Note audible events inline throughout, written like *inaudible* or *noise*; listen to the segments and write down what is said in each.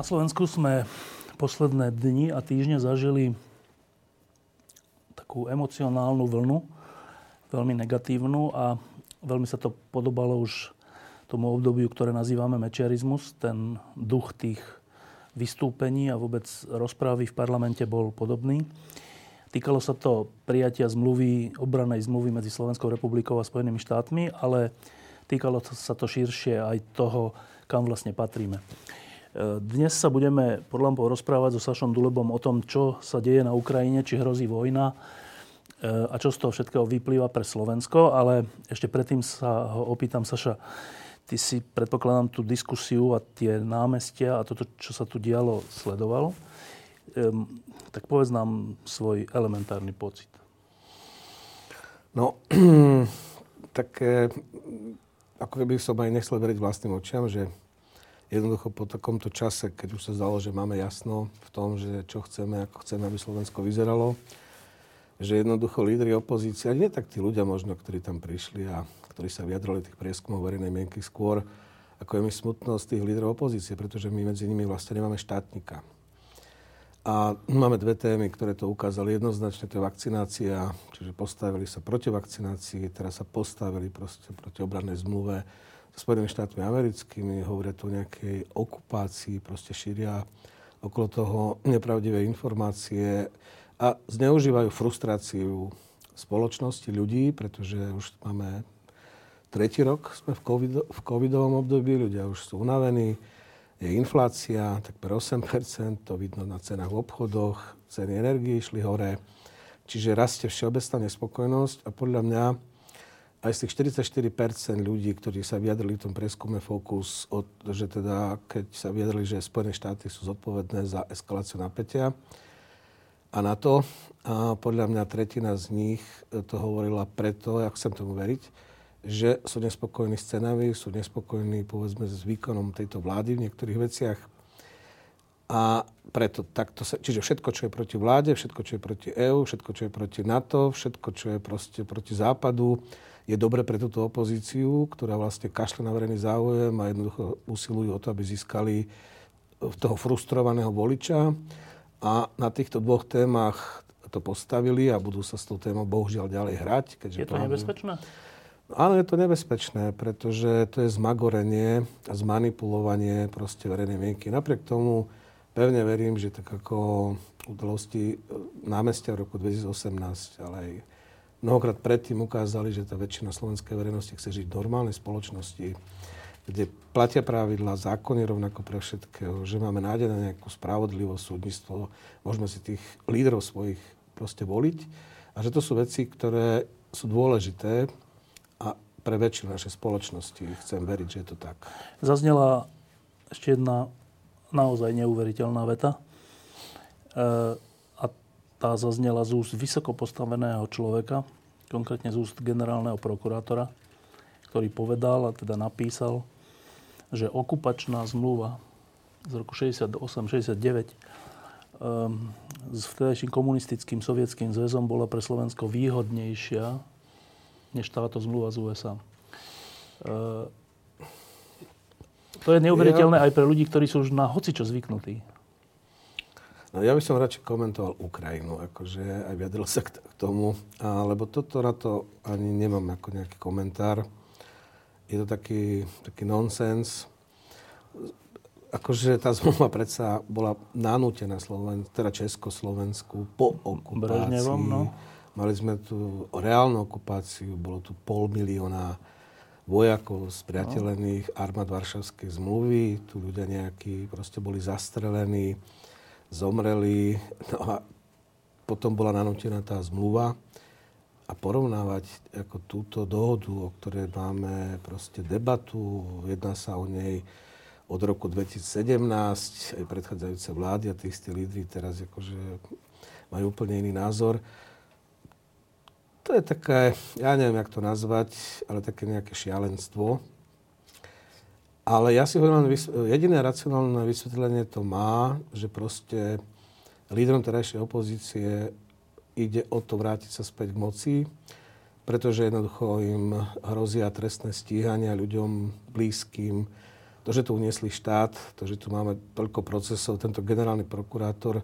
Na Slovensku sme posledné dni a týždne zažili takú emocionálnu vlnu, veľmi negatívnu a veľmi sa to podobalo už tomu obdobiu, ktoré nazývame mečiarizmus. Ten duch tých vystúpení a vôbec rozprávy v parlamente bol podobný. Týkalo sa to prijatia zmluvy, obranej zmluvy medzi Slovenskou republikou a Spojenými štátmi, ale týkalo sa to širšie aj toho, kam vlastne patríme. Dnes sa budeme pod lampou rozprávať so Sašom Dulebom o tom, čo sa deje na Ukrajine, či hrozí vojna e, a čo z toho všetkého vyplýva pre Slovensko. Ale ešte predtým sa ho opýtam, Saša, ty si, predpokladám, tú diskusiu a tie námestia a toto, čo sa tu dialo, sledoval. Ehm, tak povedz nám svoj elementárny pocit. No, *clears throat* tak e, ako keby som aj nechcel veriť vlastným očiam, že jednoducho po takomto čase, keď už sa zdalo, že máme jasno v tom, že čo chceme, ako chceme, aby Slovensko vyzeralo, že jednoducho lídry opozície, a nie tak tí ľudia možno, ktorí tam prišli a ktorí sa vyjadrali tých prieskumov verejnej mienky skôr, ako je mi smutno z tých lídrov opozície, pretože my medzi nimi vlastne nemáme štátnika. A máme dve témy, ktoré to ukázali jednoznačne. To je vakcinácia, čiže postavili sa proti vakcinácii, teraz sa postavili proste proti obrannej zmluve Spojenými štátmi americkými, hovoria tu o nejakej okupácii, proste šíria okolo toho nepravdivé informácie a zneužívajú frustráciu spoločnosti, ľudí, pretože už máme tretí rok, sme v, COVID, v covidovom období, ľudia už sú unavení, je inflácia takmer 8%, to vidno na cenách v obchodoch, ceny energii išli hore, čiže rastie všeobecná nespokojnosť a podľa mňa aj z tých 44% ľudí, ktorí sa vyjadrili v tom preskume Focus, od, že teda, keď sa vyjadrili, že Spojené štáty sú zodpovedné za eskaláciu napätia a na to, a podľa mňa tretina z nich to hovorila preto, ja chcem tomu veriť, že sú nespokojní s cenami, sú nespokojní povedzme s výkonom tejto vlády v niektorých veciach. A preto takto sa, čiže všetko, čo je proti vláde, všetko, čo je proti EÚ, všetko, čo je proti NATO, všetko, čo je proste proti Západu, je dobre pre túto opozíciu, ktorá vlastne kašle na verejný záujem a jednoducho usilujú o to, aby získali toho frustrovaného voliča. A na týchto dvoch témach to postavili a budú sa s tou témou bohužiaľ ďalej hrať. Keďže je to plánujú... nebezpečné? Áno, je to nebezpečné, pretože to je zmagorenie a zmanipulovanie proste verejnej mienky. Napriek tomu pevne verím, že tak ako udalosti námestia v roku 2018, ale aj mnohokrát predtým ukázali, že tá väčšina slovenskej verejnosti chce žiť v normálnej spoločnosti, kde platia pravidla, zákony rovnako pre všetkého, že máme nádej na nejakú spravodlivosť, súdnictvo, môžeme si tých lídrov svojich proste voliť a že to sú veci, ktoré sú dôležité a pre väčšinu našej spoločnosti chcem veriť, že je to tak. Zaznela ešte jedna naozaj neuveriteľná veta. E- tá zaznela z úst vysoko postaveného človeka, konkrétne z úst generálneho prokurátora, ktorý povedal a teda napísal, že okupačná zmluva z roku 68-69 um, s vtedajším komunistickým sovietským zväzom bola pre Slovensko výhodnejšia než táto zmluva z USA. Uh, to je neuveriteľné aj pre ľudí, ktorí sú už na hocičo zvyknutí. No, ja by som radšej komentoval Ukrajinu, akože aj vyjadril sa k, k tomu, a, lebo toto na to ani nemám ako nejaký komentár. Je to taký, taký nonsens. Akože tá zmluva predsa bola nanútená Sloven, teda Československu po okupácii. Brežnevom, no. Mali sme tu reálnu okupáciu, bolo tu pol milióna vojakov spriateľených no. armád Varšavskej zmluvy. Tu ľudia nejakí proste boli zastrelení zomreli. No a potom bola nanútená tá zmluva. a porovnávať ako túto dohodu, o ktorej máme proste debatu, jedná sa o nej od roku 2017, aj predchádzajúce vlády a tí istí lídry teraz akože majú úplne iný názor. To je také, ja neviem, jak to nazvať, ale také nejaké šialenstvo. Ale ja si hovorím, jediné racionálne vysvetlenie to má, že proste lídrom terajšej opozície ide o to vrátiť sa späť k moci, pretože jednoducho im hrozia trestné stíhania ľuďom blízkym. To, že tu uniesli štát, to, že tu máme toľko procesov, tento generálny prokurátor,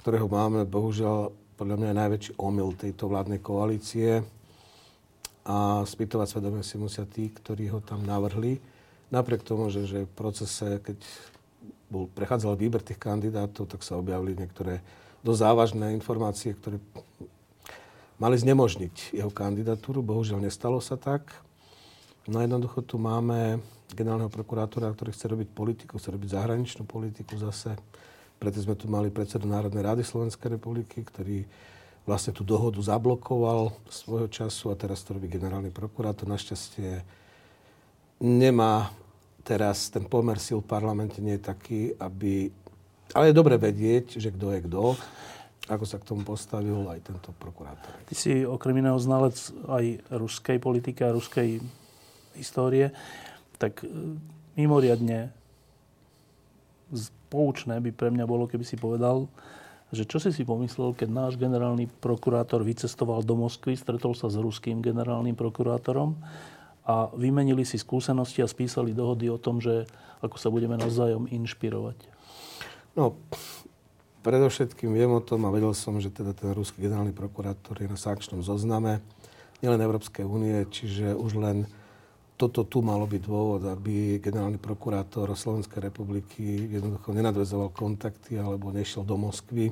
ktorého máme, bohužiaľ, podľa mňa je najväčší omyl tejto vládnej koalície. A spýtovať svedomie si musia tí, ktorí ho tam navrhli. Napriek tomu, že, že v procese, keď bol, prechádzal výber tých kandidátov, tak sa objavili niektoré dosť závažné informácie, ktoré mali znemožniť jeho kandidatúru. Bohužiaľ nestalo sa tak. No jednoducho tu máme generálneho prokurátora, ktorý chce robiť politiku, chce robiť zahraničnú politiku zase. Preto sme tu mali predsedu Národnej rady Slovenskej republiky, ktorý vlastne tú dohodu zablokoval svojho času a teraz to robí generálny prokurátor. Našťastie nemá teraz ten pomer síl v parlamente nie je taký, aby ale je dobre vedieť, že kto je kto, ako sa k tomu postavil aj tento prokurátor. Ty si okrem iného znalec aj ruskej politiky a ruskej histórie, tak e, mimoriadne poučné by pre mňa bolo, keby si povedal, že čo si si pomyslel, keď náš generálny prokurátor vycestoval do Moskvy, stretol sa s ruským generálnym prokurátorom a vymenili si skúsenosti a spísali dohody o tom, že ako sa budeme navzájom inšpirovať. No, predovšetkým viem o tom a vedel som, že teda ten ruský generálny prokurátor je na sankčnom zozname nielen Európskej únie, čiže už len toto tu malo byť dôvod, aby generálny prokurátor Slovenskej republiky jednoducho nenadvezoval kontakty alebo nešiel do Moskvy.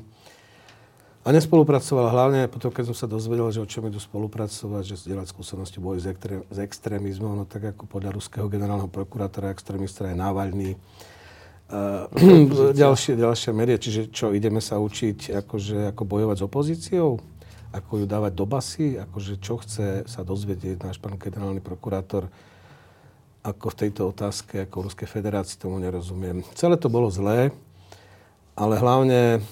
A nespolupracoval hlavne potom, keď som sa dozvedel, že o čom idú spolupracovať, že zdieľať skúsenosti boji s, extré, s extrémizmom, no tak ako podľa ruského generálneho prokurátora extrémista je Navalny, Uh, *clears throat* ďalšie, ďalšia meria, čiže čo, ideme sa učiť akože, ako bojovať s opozíciou? Ako ju dávať do basy? Akože čo chce sa dozvedieť náš pán generálny prokurátor? Ako v tejto otázke, ako v Ruskej federácii, tomu nerozumiem. Celé to bolo zlé, ale hlavne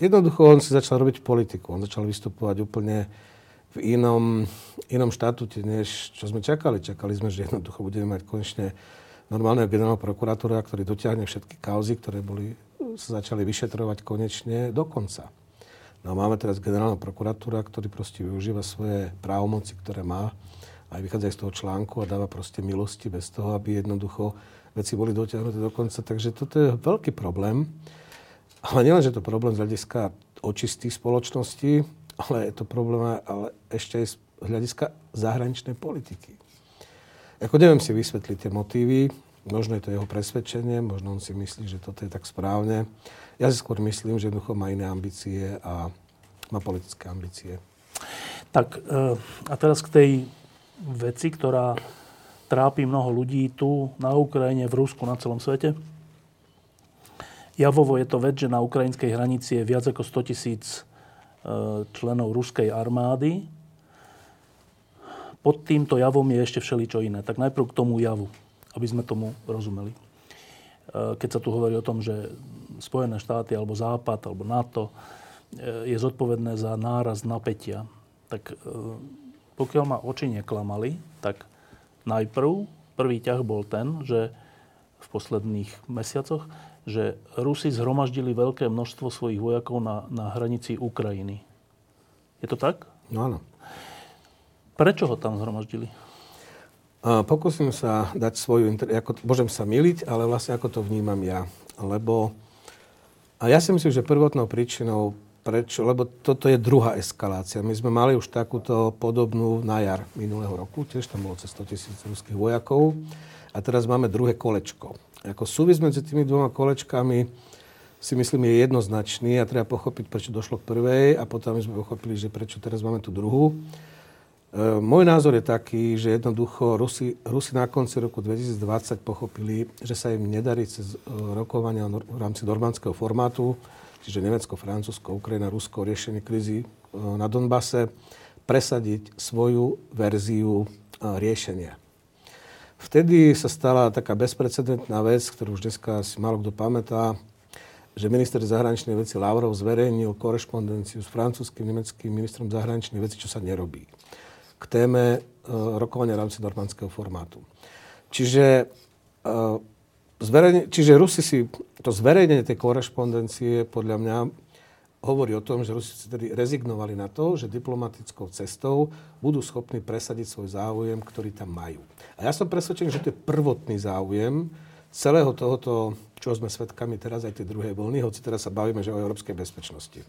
jednoducho on si začal robiť politiku. On začal vystupovať úplne v inom, inom štatúte, než čo sme čakali. Čakali sme, že jednoducho budeme mať konečne normálneho generálneho prokurátora, ktorý dotiahne všetky kauzy, ktoré boli, sa začali vyšetrovať konečne do konca. No a máme teraz generálneho prokuratúra, ktorý proste využíva svoje právomoci, ktoré má, aj vychádza z toho článku a dáva proste milosti bez toho, aby jednoducho veci boli dotiahnuté do konca. Takže toto je veľký problém. Ale nielen, že to problém z hľadiska očistých spoločností, ale je to problém ale ešte aj z hľadiska zahraničnej politiky. Ako neviem si vysvetliť tie motívy, možno je to jeho presvedčenie, možno on si myslí, že toto je tak správne. Ja si skôr myslím, že jednoducho má iné ambície a má politické ambície. Tak e, a teraz k tej veci, ktorá trápi mnoho ľudí tu na Ukrajine, v Rusku, na celom svete. Javovo je to vec, že na ukrajinskej hranici je viac ako 100 tisíc e, členov ruskej armády, pod týmto javom je ešte všeličo iné. Tak najprv k tomu javu, aby sme tomu rozumeli. E, keď sa tu hovorí o tom, že Spojené štáty alebo Západ alebo NATO e, je zodpovedné za náraz napätia, tak pokiaľ ma oči neklamali, tak najprv prvý ťah bol ten, že v posledných mesiacoch, že Rusi zhromaždili veľké množstvo svojich vojakov na, na hranici Ukrajiny. Je to tak? No áno. Prečo ho tam zhromaždili? Pokúsim sa dať svoju... Ako, môžem sa miliť, ale vlastne ako to vnímam ja. Lebo... A ja si myslím, že prvotnou príčinou prečo, lebo toto je druhá eskalácia. My sme mali už takúto podobnú na jar minulého roku, tiež tam bolo cez 100 tisíc ruských vojakov a teraz máme druhé kolečko. Ako súvis medzi tými dvoma kolečkami si myslím je jednoznačný a treba pochopiť, prečo došlo k prvej a potom sme pochopili, že prečo teraz máme tú druhú. E, môj názor je taký, že jednoducho Rusi, Rusi na konci roku 2020 pochopili, že sa im nedarí cez e, rokovania v rámci normandského formátu, čiže Nemecko, Francúzsko, Ukrajina, Rusko, riešenie krízy e, na Donbase, presadiť svoju verziu riešenia. Vtedy sa stala taká bezprecedentná vec, ktorú už dneska si málo kto pamätá, že minister zahraničnej veci Lavrov zverejnil korešpondenciu s francúzským, nemeckým ministrom zahraničnej veci, čo sa nerobí, k téme uh, rokovania v rámci normandského formátu. Čiže, uh, zverejne, čiže Rusi si, to zverejnenie tej korešpondencie podľa mňa hovorí o tom, že Rusi si tedy rezignovali na to, že diplomatickou cestou budú schopní presadiť svoj záujem, ktorý tam majú. A ja som presvedčený, že to je prvotný záujem celého tohoto, čo sme svedkami teraz aj tej druhej vlny, hoci teraz sa bavíme že o európskej bezpečnosti.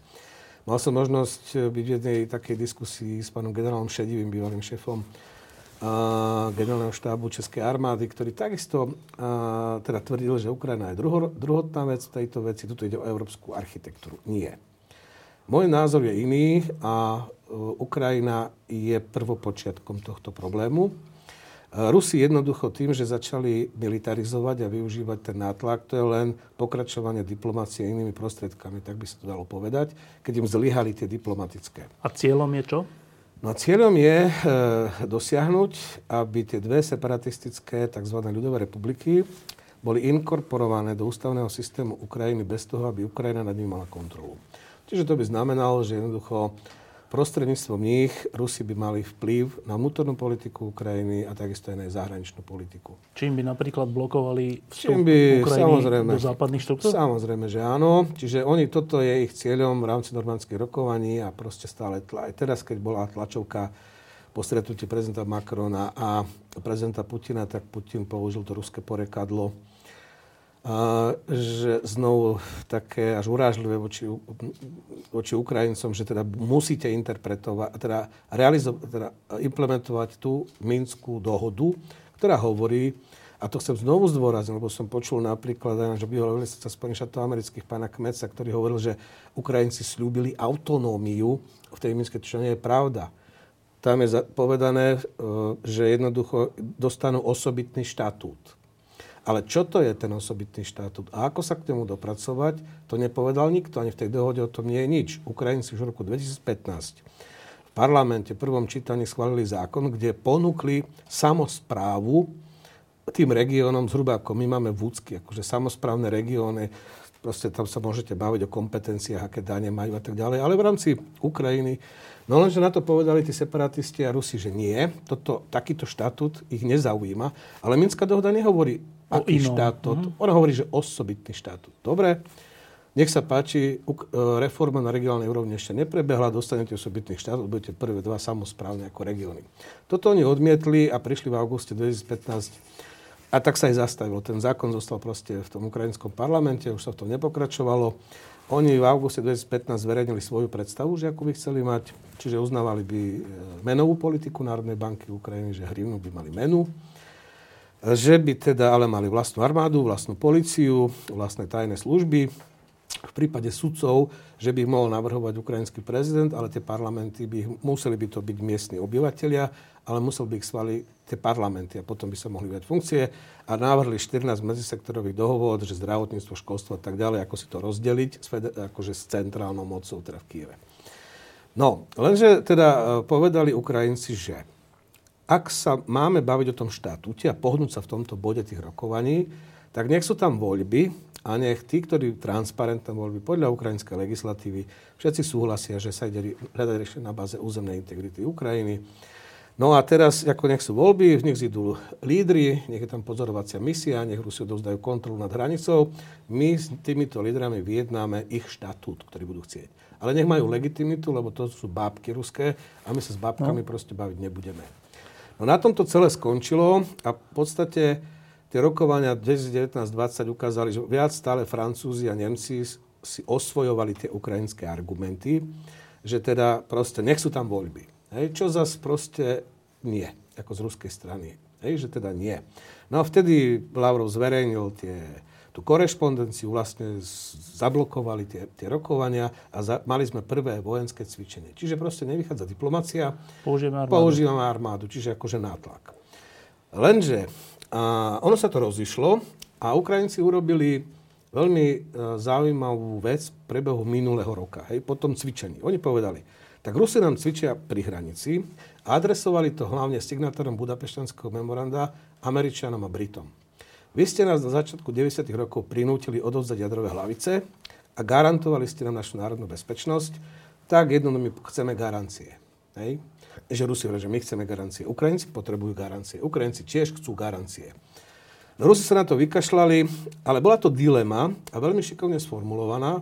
Mal som možnosť byť v jednej takej diskusii s pánom generálom Šedivým, bývalým šéfom a, generálneho štábu Českej armády, ktorý takisto a, teda tvrdil, že Ukrajina je druho, druhotná vec v tejto veci, tuto ide o európsku architektúru. Nie. Môj názor je iný a e, Ukrajina je prvopočiatkom tohto problému. E, Rusi jednoducho tým, že začali militarizovať a využívať ten nátlak, to je len pokračovanie diplomácie inými prostriedkami, tak by sa to dalo povedať, keď im zlyhali tie diplomatické. A cieľom je čo? No a cieľom je e, dosiahnuť, aby tie dve separatistické tzv. ľudové republiky boli inkorporované do ústavného systému Ukrajiny bez toho, aby Ukrajina nad ním mala kontrolu. Čiže to by znamenalo, že jednoducho prostredníctvom nich Rusi by mali vplyv na vnútornú politiku Ukrajiny a takisto aj na zahraničnú politiku. Čím by napríklad blokovali vstup by, Ukrajiny samozrejme, do západných štruktúr? Samozrejme, že áno. Čiže oni, toto je ich cieľom v rámci normandských rokovaní a proste stále tla. Aj teraz, keď bola tlačovka po stretnutí prezidenta Macrona a prezidenta Putina, tak Putin použil to ruské porekadlo že znovu také až urážlivé voči, voči Ukrajincom, že teda musíte interpretovať, teda, realizo- teda implementovať tú Minskú dohodu, ktorá hovorí, a to chcem znovu zdôrazniť, lebo som počul napríklad, že bývalého veľvyslanca Spojených amerických pána Kmeca, ktorý hovoril, že Ukrajinci slúbili autonómiu v tej Minskej, čo nie je pravda. Tam je povedané, e, že jednoducho dostanú osobitný štatút ale čo to je ten osobitný štatút a ako sa k tomu dopracovať, to nepovedal nikto, ani v tej dohode o tom nie je nič. Ukrajinci už v roku 2015 v parlamente v prvom čítaní schválili zákon, kde ponúkli samozprávu tým regiónom, zhruba ako my máme v Úcky, akože samozprávne regióny, proste tam sa môžete baviť o kompetenciách, aké dáne majú a tak ďalej. Ale v rámci Ukrajiny No lenže na to povedali tí separatisti a Rusi, že nie, toto, takýto štatút ich nezaujíma. Ale Minská dohoda nehovorí, o aký inom. štatút. Mm. Ona hovorí, že osobitný štatút. Dobre, nech sa páči, e, reforma na regionálnej úrovni ešte neprebehla, dostanete osobitný štát, budete prvé dva samozprávne ako regióny. Toto oni odmietli a prišli v auguste 2015 a tak sa aj zastavilo. Ten zákon zostal proste v tom ukrajinskom parlamente, už sa v tom nepokračovalo. Oni v auguste 2015 zverejnili svoju predstavu, že ako by chceli mať, čiže uznávali by e, menovú politiku Národnej banky Ukrajiny, že hrivnu by mali menu, že by teda ale mali vlastnú armádu, vlastnú policiu, vlastné tajné služby, v prípade sudcov, že by ich mohol navrhovať ukrajinský prezident, ale tie parlamenty by museli by to byť miestni obyvateľia, ale musel by ich svali tie parlamenty a potom by sa mohli vať funkcie a navrhli 14 medzisektorových dohovor, že zdravotníctvo, školstvo a tak ďalej, ako si to rozdeliť akože s centrálnou mocou teda v Kieve. No, lenže teda e, povedali Ukrajinci, že ak sa máme baviť o tom štatúte a pohnúť sa v tomto bode tých rokovaní, tak nech sú tam voľby a nech tí, ktorí transparentné voľby podľa ukrajinskej legislatívy, všetci súhlasia, že sa ide hľadať riešenie na báze územnej integrity Ukrajiny, No a teraz, ako nech sú voľby, nech zidú lídry, nech je tam pozorovacia misia, nech Rusi odovzdajú kontrolu nad hranicou. My s týmito lídrami vyjednáme ich štatút, ktorý budú chcieť. Ale nech majú legitimitu, lebo to sú bábky ruské a my sa s bábkami no. proste baviť nebudeme. No na tomto celé skončilo a v podstate tie rokovania 2019-2020 ukázali, že viac stále Francúzi a Nemci si osvojovali tie ukrajinské argumenty, že teda proste nech sú tam voľby. Hej, čo zase proste nie, ako z ruskej strany. Hej, že teda nie. No a vtedy Lavrov zverejnil tie, tú korešpondenciu, vlastne zablokovali tie, tie rokovania a za, mali sme prvé vojenské cvičenie. Čiže proste nevychádza diplomacia, používame armádu. používame armádu, čiže akože nátlak. Lenže a ono sa to rozišlo a Ukrajinci urobili veľmi e, zaujímavú vec v prebehu minulého roka, hej, po tom cvičení. Oni povedali, Tak Rusi nám cvičia pri hranici a adresovali to hlavne signatárom Budapešťanského memoranda Američanom a Britom. Vy ste nás na začiatku 90. rokov prinútili odovzdať jadrové hlavice a garantovali ste nám našu národnú bezpečnosť, tak jedno my chceme garancie. Hej? Že Rusi hovoria, že my chceme garancie. Ukrajinci potrebujú garancie. Ukrajinci tiež chcú garancie. No, Rusi sa na to vykašľali, ale bola to dilema a veľmi šikovne sformulovaná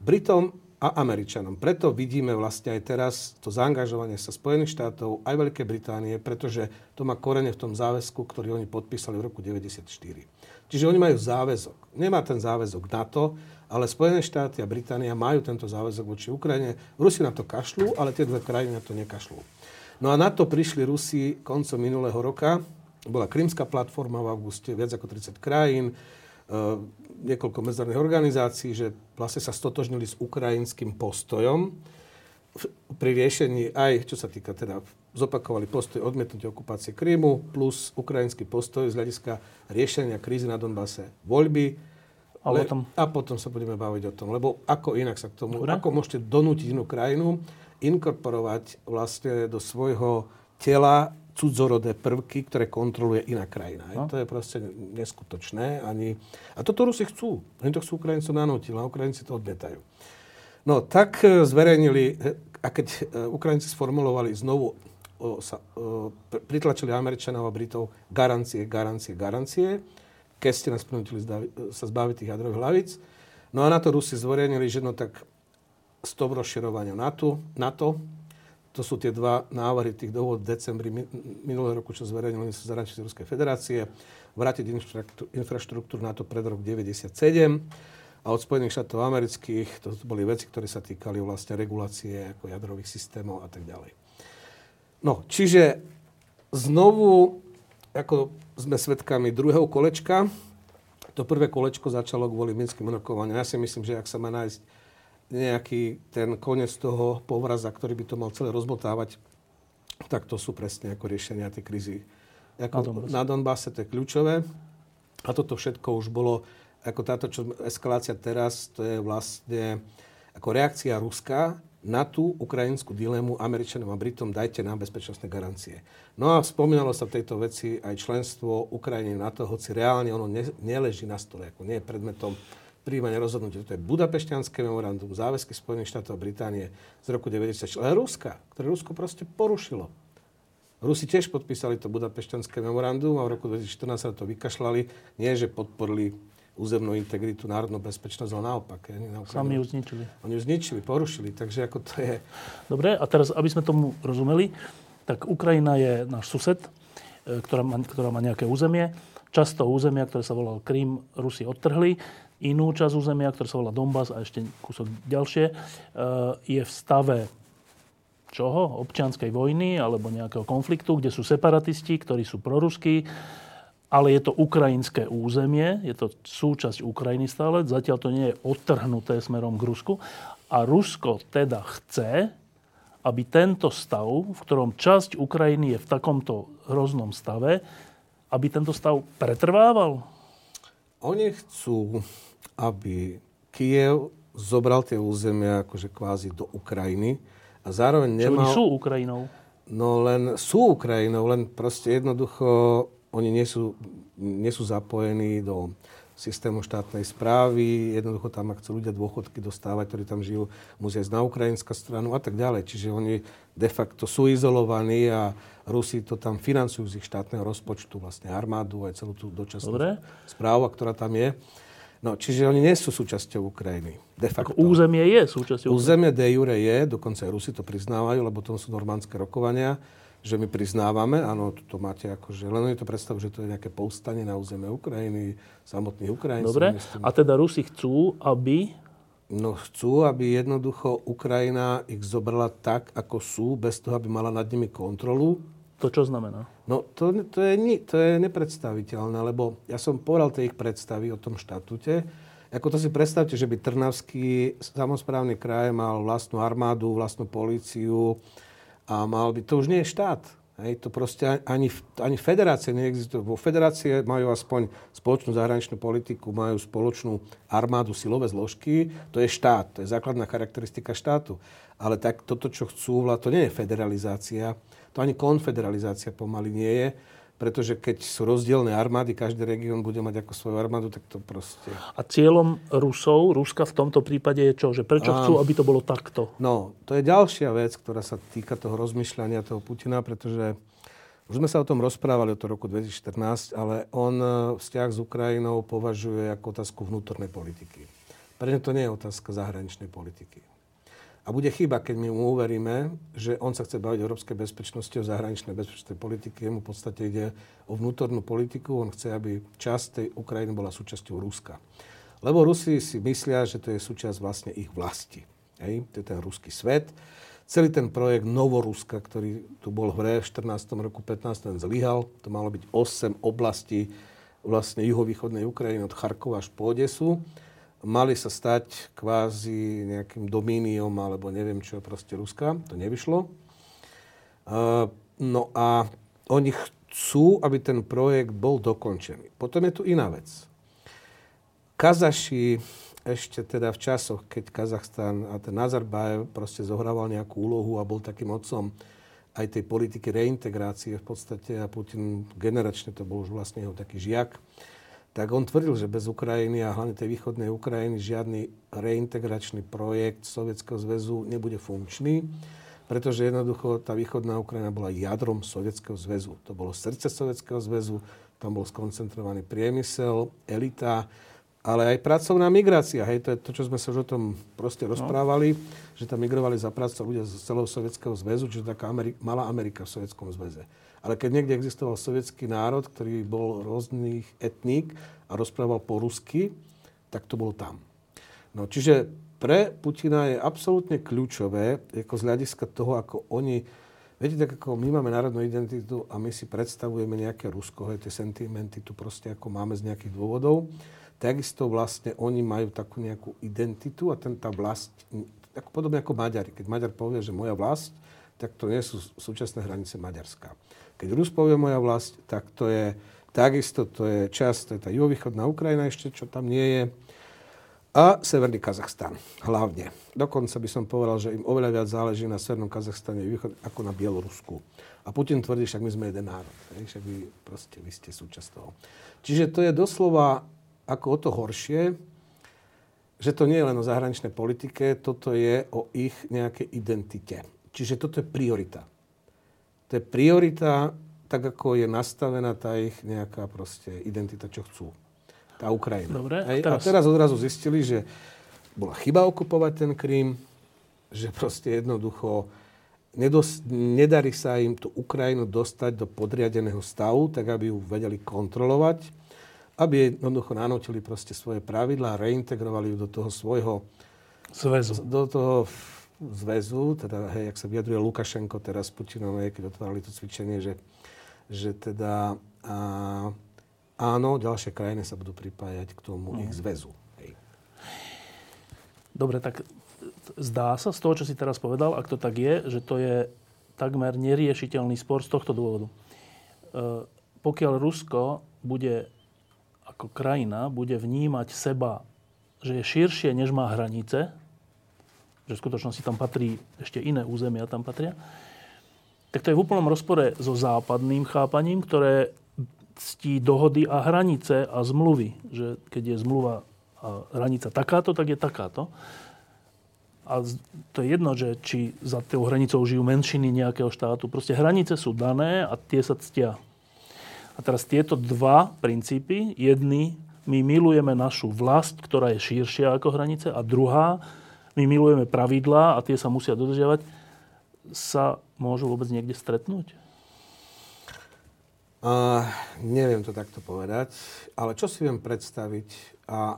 Britom a Američanom. Preto vidíme vlastne aj teraz to zaangažovanie sa Spojených štátov aj Veľkej Británie, pretože to má korene v tom záväzku, ktorý oni podpísali v roku 1994. Čiže oni majú záväzok. Nemá ten záväzok NATO, ale Spojené štáty a Británia majú tento záväzok voči Ukrajine. Rusi na to kašľú, ale tie dve krajiny na to nekašľú. No a na to prišli Rusi koncom minulého roka, bola Krymská platforma v auguste, viac ako 30 krajín, e, niekoľko medzinárodných organizácií, že vlastne sa stotožnili s ukrajinským postojom pri riešení aj, čo sa týka teda, zopakovali postoj odmietnutia okupácie Krymu plus ukrajinský postoj z hľadiska riešenia krízy na Donbase voľby. A, le, potom... a potom sa budeme baviť o tom, lebo ako inak sa k tomu, Dobre. ako môžete donútiť inú krajinu, inkorporovať vlastne do svojho tela cudzorodé prvky, ktoré kontroluje iná krajina. No. To je proste neskutočné. Ani... A toto Rusi chcú. Oni to chcú Ukrajincov nanútiť, ale Ukrajinci to odmietajú. No tak e, zverejnili, e, a keď e, Ukrajinci sformulovali znovu, sa, pritlačili Američanov a Britov garancie, garancie, garancie, keď ste nás prinútili sa zbaviť tých jadrových hlavic. No a na to Rusi zverejnili, že no tak s tom rozširovaniu NATO, NATO to sú tie dva návrhy tých dohod v decembri minulého roku, čo zverejnili sa zahraničí Ruskej federácie, vrátiť infraštruktúru NATO pred rok 97 a od Spojených štátov amerických, to boli veci, ktoré sa týkali vlastne regulácie ako jadrových systémov a tak ďalej. No, čiže znovu, ako sme svedkami druhého kolečka, to prvé kolečko začalo kvôli minským rokovaniam. Ja si myslím, že ak sa má nájsť nejaký ten koniec toho povraza, ktorý by to mal celé rozmotávať, tak to sú presne ako riešenia tej krízy. Ako na, Donbase. na Donbase to je kľúčové. A toto všetko už bolo, ako táto čo, eskalácia teraz, to je vlastne ako reakcia Ruska na tú ukrajinskú dilemu Američanom a Britom dajte nám bezpečnostné garancie. No a spomínalo sa v tejto veci aj členstvo Ukrajiny na to, hoci reálne ono ne, neleží na stole, ako nie je predmetom príjmania rozhodnutia. To je Budapešťanské memorandum, záväzky Spojených štátov a Británie z roku 1996. Ale Ruska, ktoré Rusko proste porušilo. Rusi tiež podpísali to Budapešťanské memorandum a v roku 2014 sa to vykašľali. Nie, že podporili územnú integritu, národnú bezpečnosť, ale naopak. Na Sami ju zničili. Oni ju zničili, porušili, takže ako to je... Dobre, a teraz, aby sme tomu rozumeli, tak Ukrajina je náš sused, e, ktorá má, ktorá má nejaké územie. Často územia, ktoré sa volal Krím, Rusi odtrhli inú časť územia, ktorá sa volá Donbass a ešte kúsok ďalšie, e, je v stave čoho? Občianskej vojny alebo nejakého konfliktu, kde sú separatisti, ktorí sú proruskí, ale je to ukrajinské územie, je to súčasť Ukrajiny stále, zatiaľ to nie je odtrhnuté smerom k Rusku. A Rusko teda chce, aby tento stav, v ktorom časť Ukrajiny je v takomto hroznom stave, aby tento stav pretrvával? Oni chcú aby Kiev zobral tie územia akože kvázi do Ukrajiny a zároveň nemal... Čo oni sú Ukrajinou? No len sú Ukrajinou, len proste jednoducho oni nie sú, nie sú zapojení do systému štátnej správy, jednoducho tam, ak chcú ľudia dôchodky dostávať, ktorí tam žijú, musia ísť na ukrajinská stranu a tak ďalej. Čiže oni de facto sú izolovaní a Rusi to tam financujú z ich štátneho rozpočtu, vlastne armádu aj celú tú dočasnú Dobre. správu, ktorá tam je. No, čiže oni nie sú súčasťou Ukrajiny. De facto. Ako územie je súčasťou Územie de jure je, dokonca aj Rusi to priznávajú, lebo to sú normandské rokovania, že my priznávame, áno, to máte akože, len oni to predstavujú, že to je nejaké povstanie na územie Ukrajiny, samotných Ukrajincov. Dobre, a teda Rusi chcú, aby... No chcú, aby jednoducho Ukrajina ich zobrala tak, ako sú, bez toho, aby mala nad nimi kontrolu to čo znamená? No to, to, je, to je nepredstaviteľné, lebo ja som povedal tie ich predstavy o tom štatúte. Ako to si predstavte, že by Trnavský samozprávny kraj mal vlastnú armádu, vlastnú políciu a mal by, to už nie je štát. Hej, to proste ani, ani federácie neexistuje. Vo federácie majú aspoň spoločnú zahraničnú politiku, majú spoločnú armádu, silové zložky. To je štát, to je základná charakteristika štátu. Ale tak toto, čo chcú, to nie je federalizácia. To ani konfederalizácia pomaly nie je pretože keď sú rozdielne armády, každý región bude mať ako svoju armádu, tak to proste... A cieľom Rusov, Ruska v tomto prípade je čo? Že prečo a... chcú, aby to bolo takto? No, to je ďalšia vec, ktorá sa týka toho rozmýšľania toho Putina, pretože už sme sa o tom rozprávali od roku 2014, ale on e, vzťah s Ukrajinou považuje ako otázku vnútornej politiky. Pre to nie je otázka zahraničnej politiky. A bude chyba, keď my mu uveríme, že on sa chce baviť o európskej bezpečnosti, o zahraničnej bezpečnej politike. Jemu v podstate ide o vnútornú politiku. On chce, aby časť tej Ukrajiny bola súčasťou Ruska. Lebo Rusi si myslia, že to je súčasť vlastne ich vlasti. Hej? To je ten ruský svet. Celý ten projekt Novoruska, ktorý tu bol v hre v 14. roku 15. ten zlyhal. To malo byť 8 oblastí vlastne juhovýchodnej Ukrajiny od Charkova až po Odesu mali sa stať kvázi nejakým domíniom alebo neviem čo, proste Ruska. To nevyšlo. No a oni chcú, aby ten projekt bol dokončený. Potom je tu iná vec. Kazaši ešte teda v časoch, keď Kazachstan a ten Nazarbájev proste zohrával nejakú úlohu a bol takým otcom aj tej politiky reintegrácie v podstate a Putin generačne to bol už vlastne jeho taký žiak, tak on tvrdil, že bez Ukrajiny a hlavne tej východnej Ukrajiny žiadny reintegračný projekt Sovietskeho zväzu nebude funkčný, pretože jednoducho tá východná Ukrajina bola jadrom Sovietskeho zväzu. To bolo srdce Sovietskeho zväzu, tam bol skoncentrovaný priemysel, elita, ale aj pracovná migrácia. Hej, to je to, čo sme sa už o tom proste no. rozprávali, no. že tam migrovali za prácu ľudia z celého Sovietskeho zväzu, čiže taká Ameri- malá Amerika v Sovietskom zväze. Ale keď niekde existoval sovietský národ, ktorý bol rôznych etník a rozprával po rusky, tak to bolo tam. No, čiže pre Putina je absolútne kľúčové, ako z hľadiska toho, ako oni... Viete, tak ako my máme národnú identitu a my si predstavujeme nejaké Rusko, hej, tie sentimenty tu proste ako máme z nejakých dôvodov, takisto vlastne oni majú takú nejakú identitu a ten tá vlast, ako podobne ako Maďari. Keď Maďar povie, že moja vlast, tak to nie sú súčasné hranice Maďarská. Keď Rus povie moja vlast, tak to je takisto, to je časť, to je tá juhovýchodná Ukrajina ešte, čo tam nie je. A Severný Kazachstan hlavne. Dokonca by som povedal, že im oveľa viac záleží na Severnom Kazachstane ako na Bielorusku. A Putin tvrdí, však my sme jeden národ. Však vy, proste, vy ste súčasť toho. Čiže to je doslova ako o to horšie, že to nie je len o zahraničnej politike, toto je o ich nejakej identite. Čiže toto je priorita to je priorita, tak ako je nastavená tá ich nejaká proste identita, čo chcú. Tá Ukrajina. Dobre, Hej? Teraz... A teraz odrazu zistili, že bola chyba okupovať ten Krím, že proste jednoducho nedos- nedarí sa im tú Ukrajinu dostať do podriadeného stavu, tak aby ju vedeli kontrolovať, aby jednoducho nanotili proste svoje pravidlá reintegrovali ju do toho svojho zväzu. Do toho zväzu, teda hej, jak sa vyjadruje Lukašenko teraz Putinom, keď otvárali to cvičenie, že, že teda a, áno, ďalšie krajiny sa budú pripájať k tomu mm. ich zväzu. Hej. Dobre, tak zdá sa z toho, čo si teraz povedal, ak to tak je, že to je takmer neriešiteľný spor z tohto dôvodu. E, pokiaľ Rusko bude ako krajina, bude vnímať seba, že je širšie, než má hranice, že v skutočnosti tam patrí ešte iné územia, tam patria, tak to je v úplnom rozpore so západným chápaním, ktoré ctí dohody a hranice a zmluvy. Že keď je zmluva a hranica takáto, tak je takáto. A to je jedno, že či za tou hranicou žijú menšiny nejakého štátu. Proste hranice sú dané a tie sa ctia. A teraz tieto dva princípy, jedný, my milujeme našu vlast, ktorá je širšia ako hranice, a druhá, my milujeme pravidlá a tie sa musia dodržiavať, sa môžu vôbec niekde stretnúť? Uh, neviem to takto povedať, ale čo si viem predstaviť a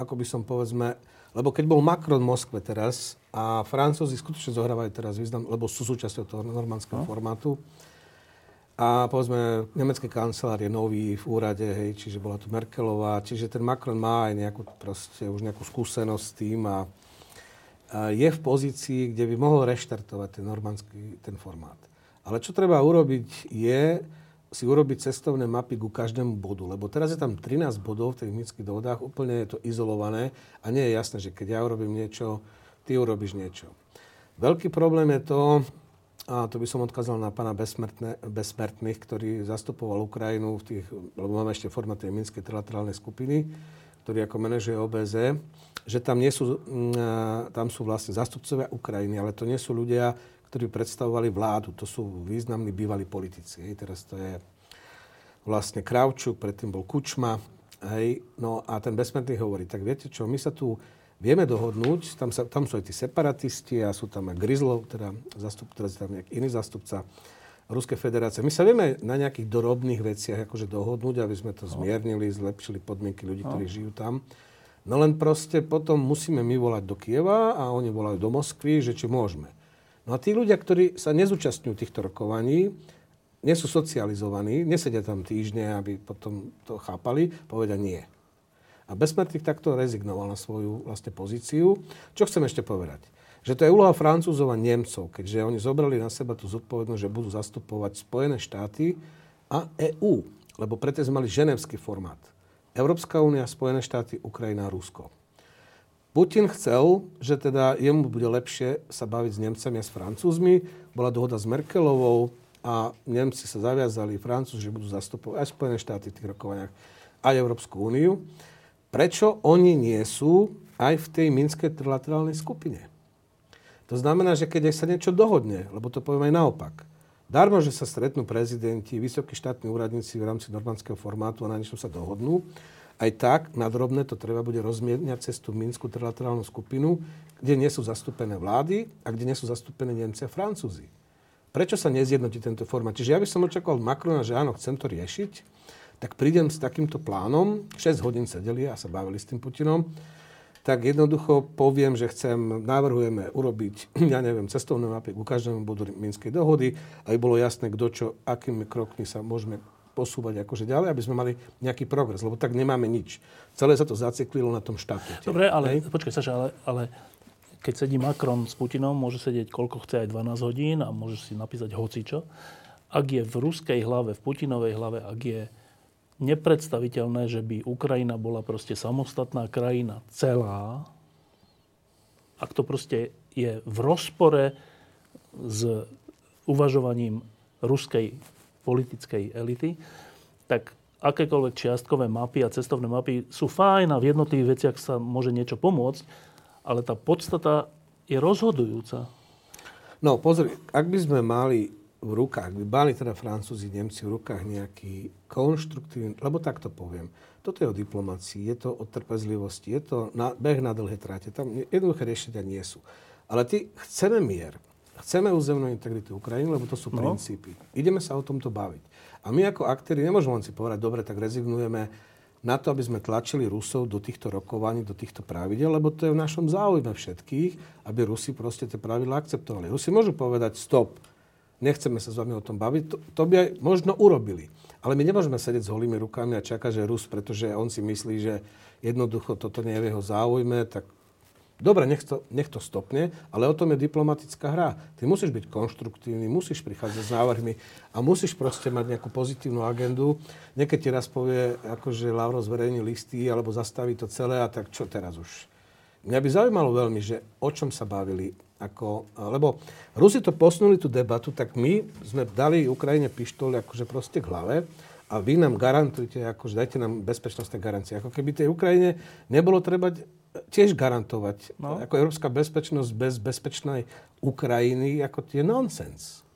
ako by som povedzme, lebo keď bol Macron v Moskve teraz a Francúzi skutočne zohrávajú teraz význam, lebo sú súčasťou toho normandského no. formátu, a povedzme, nemecký kancelár je nový v úrade, hej, čiže bola tu Merkelová, čiže ten Macron má aj nejakú, proste, už nejakú skúsenosť s tým a je v pozícii, kde by mohol reštartovať ten normandský ten formát. Ale čo treba urobiť je si urobiť cestovné mapy ku každému bodu. Lebo teraz je tam 13 bodov v tých minských dohodách, úplne je to izolované a nie je jasné, že keď ja urobím niečo, ty urobíš niečo. Veľký problém je to, a to by som odkázal na pána Besmrtných, ktorý zastupoval Ukrajinu v tých, lebo máme ešte formát tej minskej trilaterálnej skupiny, ktorý ako manažuje OBZ, že tam, nie sú, mm, tam sú vlastne zastupcovia Ukrajiny, ale to nie sú ľudia, ktorí predstavovali vládu. To sú významní bývalí politici. Hej. Teraz to je vlastne Kravčuk, predtým bol Kučma. Hej. No a ten Besmrtný hovorí, tak viete čo, my sa tu vieme dohodnúť, tam, sa, tam sú aj tí separatisti a sú tam aj Grizlov, teda, zastup, teraz tam nejaký iný zastupca Ruskej federácie. My sa vieme na nejakých dorobných veciach akože dohodnúť, aby sme to no. zmiernili, zlepšili podmienky ľudí, no. ktorí žijú tam. No len proste potom musíme my volať do Kieva a oni volajú do Moskvy, že či môžeme. No a tí ľudia, ktorí sa nezúčastňujú týchto rokovaní, nie sú socializovaní, nesedia tam týždne, aby potom to chápali, povedia nie. A Besmertých takto rezignoval na svoju vlastne pozíciu. Čo chcem ešte povedať? Že to je úloha Francúzov a Nemcov, keďže oni zobrali na seba tú zodpovednosť, že budú zastupovať Spojené štáty a EÚ, lebo preto sme mali ženevský formát. Európska únia, Spojené štáty, Ukrajina Rusko. Putin chcel, že teda jemu bude lepšie sa baviť s Nemcami a s Francúzmi. Bola dohoda s Merkelovou a Nemci sa zaviazali, Francúzi, že budú zastupovať aj Spojené štáty v tých rokovaniach, aj Európsku úniu prečo oni nie sú aj v tej minskej trilaterálnej skupine. To znamená, že keď sa niečo dohodne, lebo to poviem aj naopak, darmo, že sa stretnú prezidenti, vysokí štátni úradníci v rámci normandského formátu a na niečom sa dohodnú, aj tak na drobné to treba bude rozmieniať cez tú Minskú trilaterálnu skupinu, kde nie sú zastúpené vlády a kde nie sú zastúpené Nemci a Francúzi. Prečo sa nezjednotí tento formát? Čiže ja by som očakával Macrona, že áno, chcem to riešiť, tak prídem s takýmto plánom, 6 hodín sedeli a sa bavili s tým Putinom, tak jednoducho poviem, že chcem, navrhujeme urobiť, *clears throat* ja neviem, cestovné mapy ku každému bodu Minskej dohody, aby bolo jasné, kto čo, akými krokmi sa môžeme posúvať akože ďalej, aby sme mali nejaký progres, lebo tak nemáme nič. Celé sa to zaciklilo na tom štáte. Dobre, ale Hej? počkaj, Saša, ale, ale keď sedí Macron s Putinom, môže sedieť koľko chce aj 12 hodín a môže si napísať hocičo. Ak je v ruskej hlave, v Putinovej hlave, ak je nepredstaviteľné, že by Ukrajina bola proste samostatná krajina celá, ak to proste je v rozpore s uvažovaním ruskej politickej elity, tak akékoľvek čiastkové mapy a cestovné mapy sú fajn a v jednotlivých veciach sa môže niečo pomôcť, ale tá podstata je rozhodujúca. No pozri, ak by sme mali v rukách, by bali teda Francúzi, Nemci v rukách nejaký konštruktívny, lebo tak to poviem, toto je o diplomácii, je to o trpezlivosti, je to na, beh na dlhé tráte, tam jednoduché riešenia nie sú. Ale ty chceme mier, chceme územnú integritu Ukrajiny, lebo to sú no. princípy. Ideme sa o tomto baviť. A my ako aktéri nemôžeme len si povedať, dobre, tak rezignujeme na to, aby sme tlačili Rusov do týchto rokovaní, do týchto pravidel, lebo to je v našom záujme všetkých, aby Rusi proste tie pravidla akceptovali. Rusi môžu povedať stop, nechceme sa s vami o tom baviť, to, to by aj možno urobili. Ale my nemôžeme sedieť s holými rukami a čakať, že Rus, pretože on si myslí, že jednoducho toto nie je v jeho záujme, tak Dobre, nech to, nech to stopne, ale o tom je diplomatická hra. Ty musíš byť konštruktívny, musíš prichádzať s návrhmi a musíš proste mať nejakú pozitívnu agendu. Niekedy ti raz povie, akože Lavrov zverejní listy alebo zastaví to celé a tak čo teraz už? Mňa by zaujímalo veľmi, že o čom sa bavili ako, lebo Rusi to posunuli tú debatu, tak my sme dali Ukrajine pištol akože proste k hlave a vy nám garantujte, akože dajte nám bezpečnostné garancie. Ako keby tej Ukrajine nebolo treba tiež garantovať. No. Ako európska bezpečnosť bez bezpečnej Ukrajiny, ako je nonsens.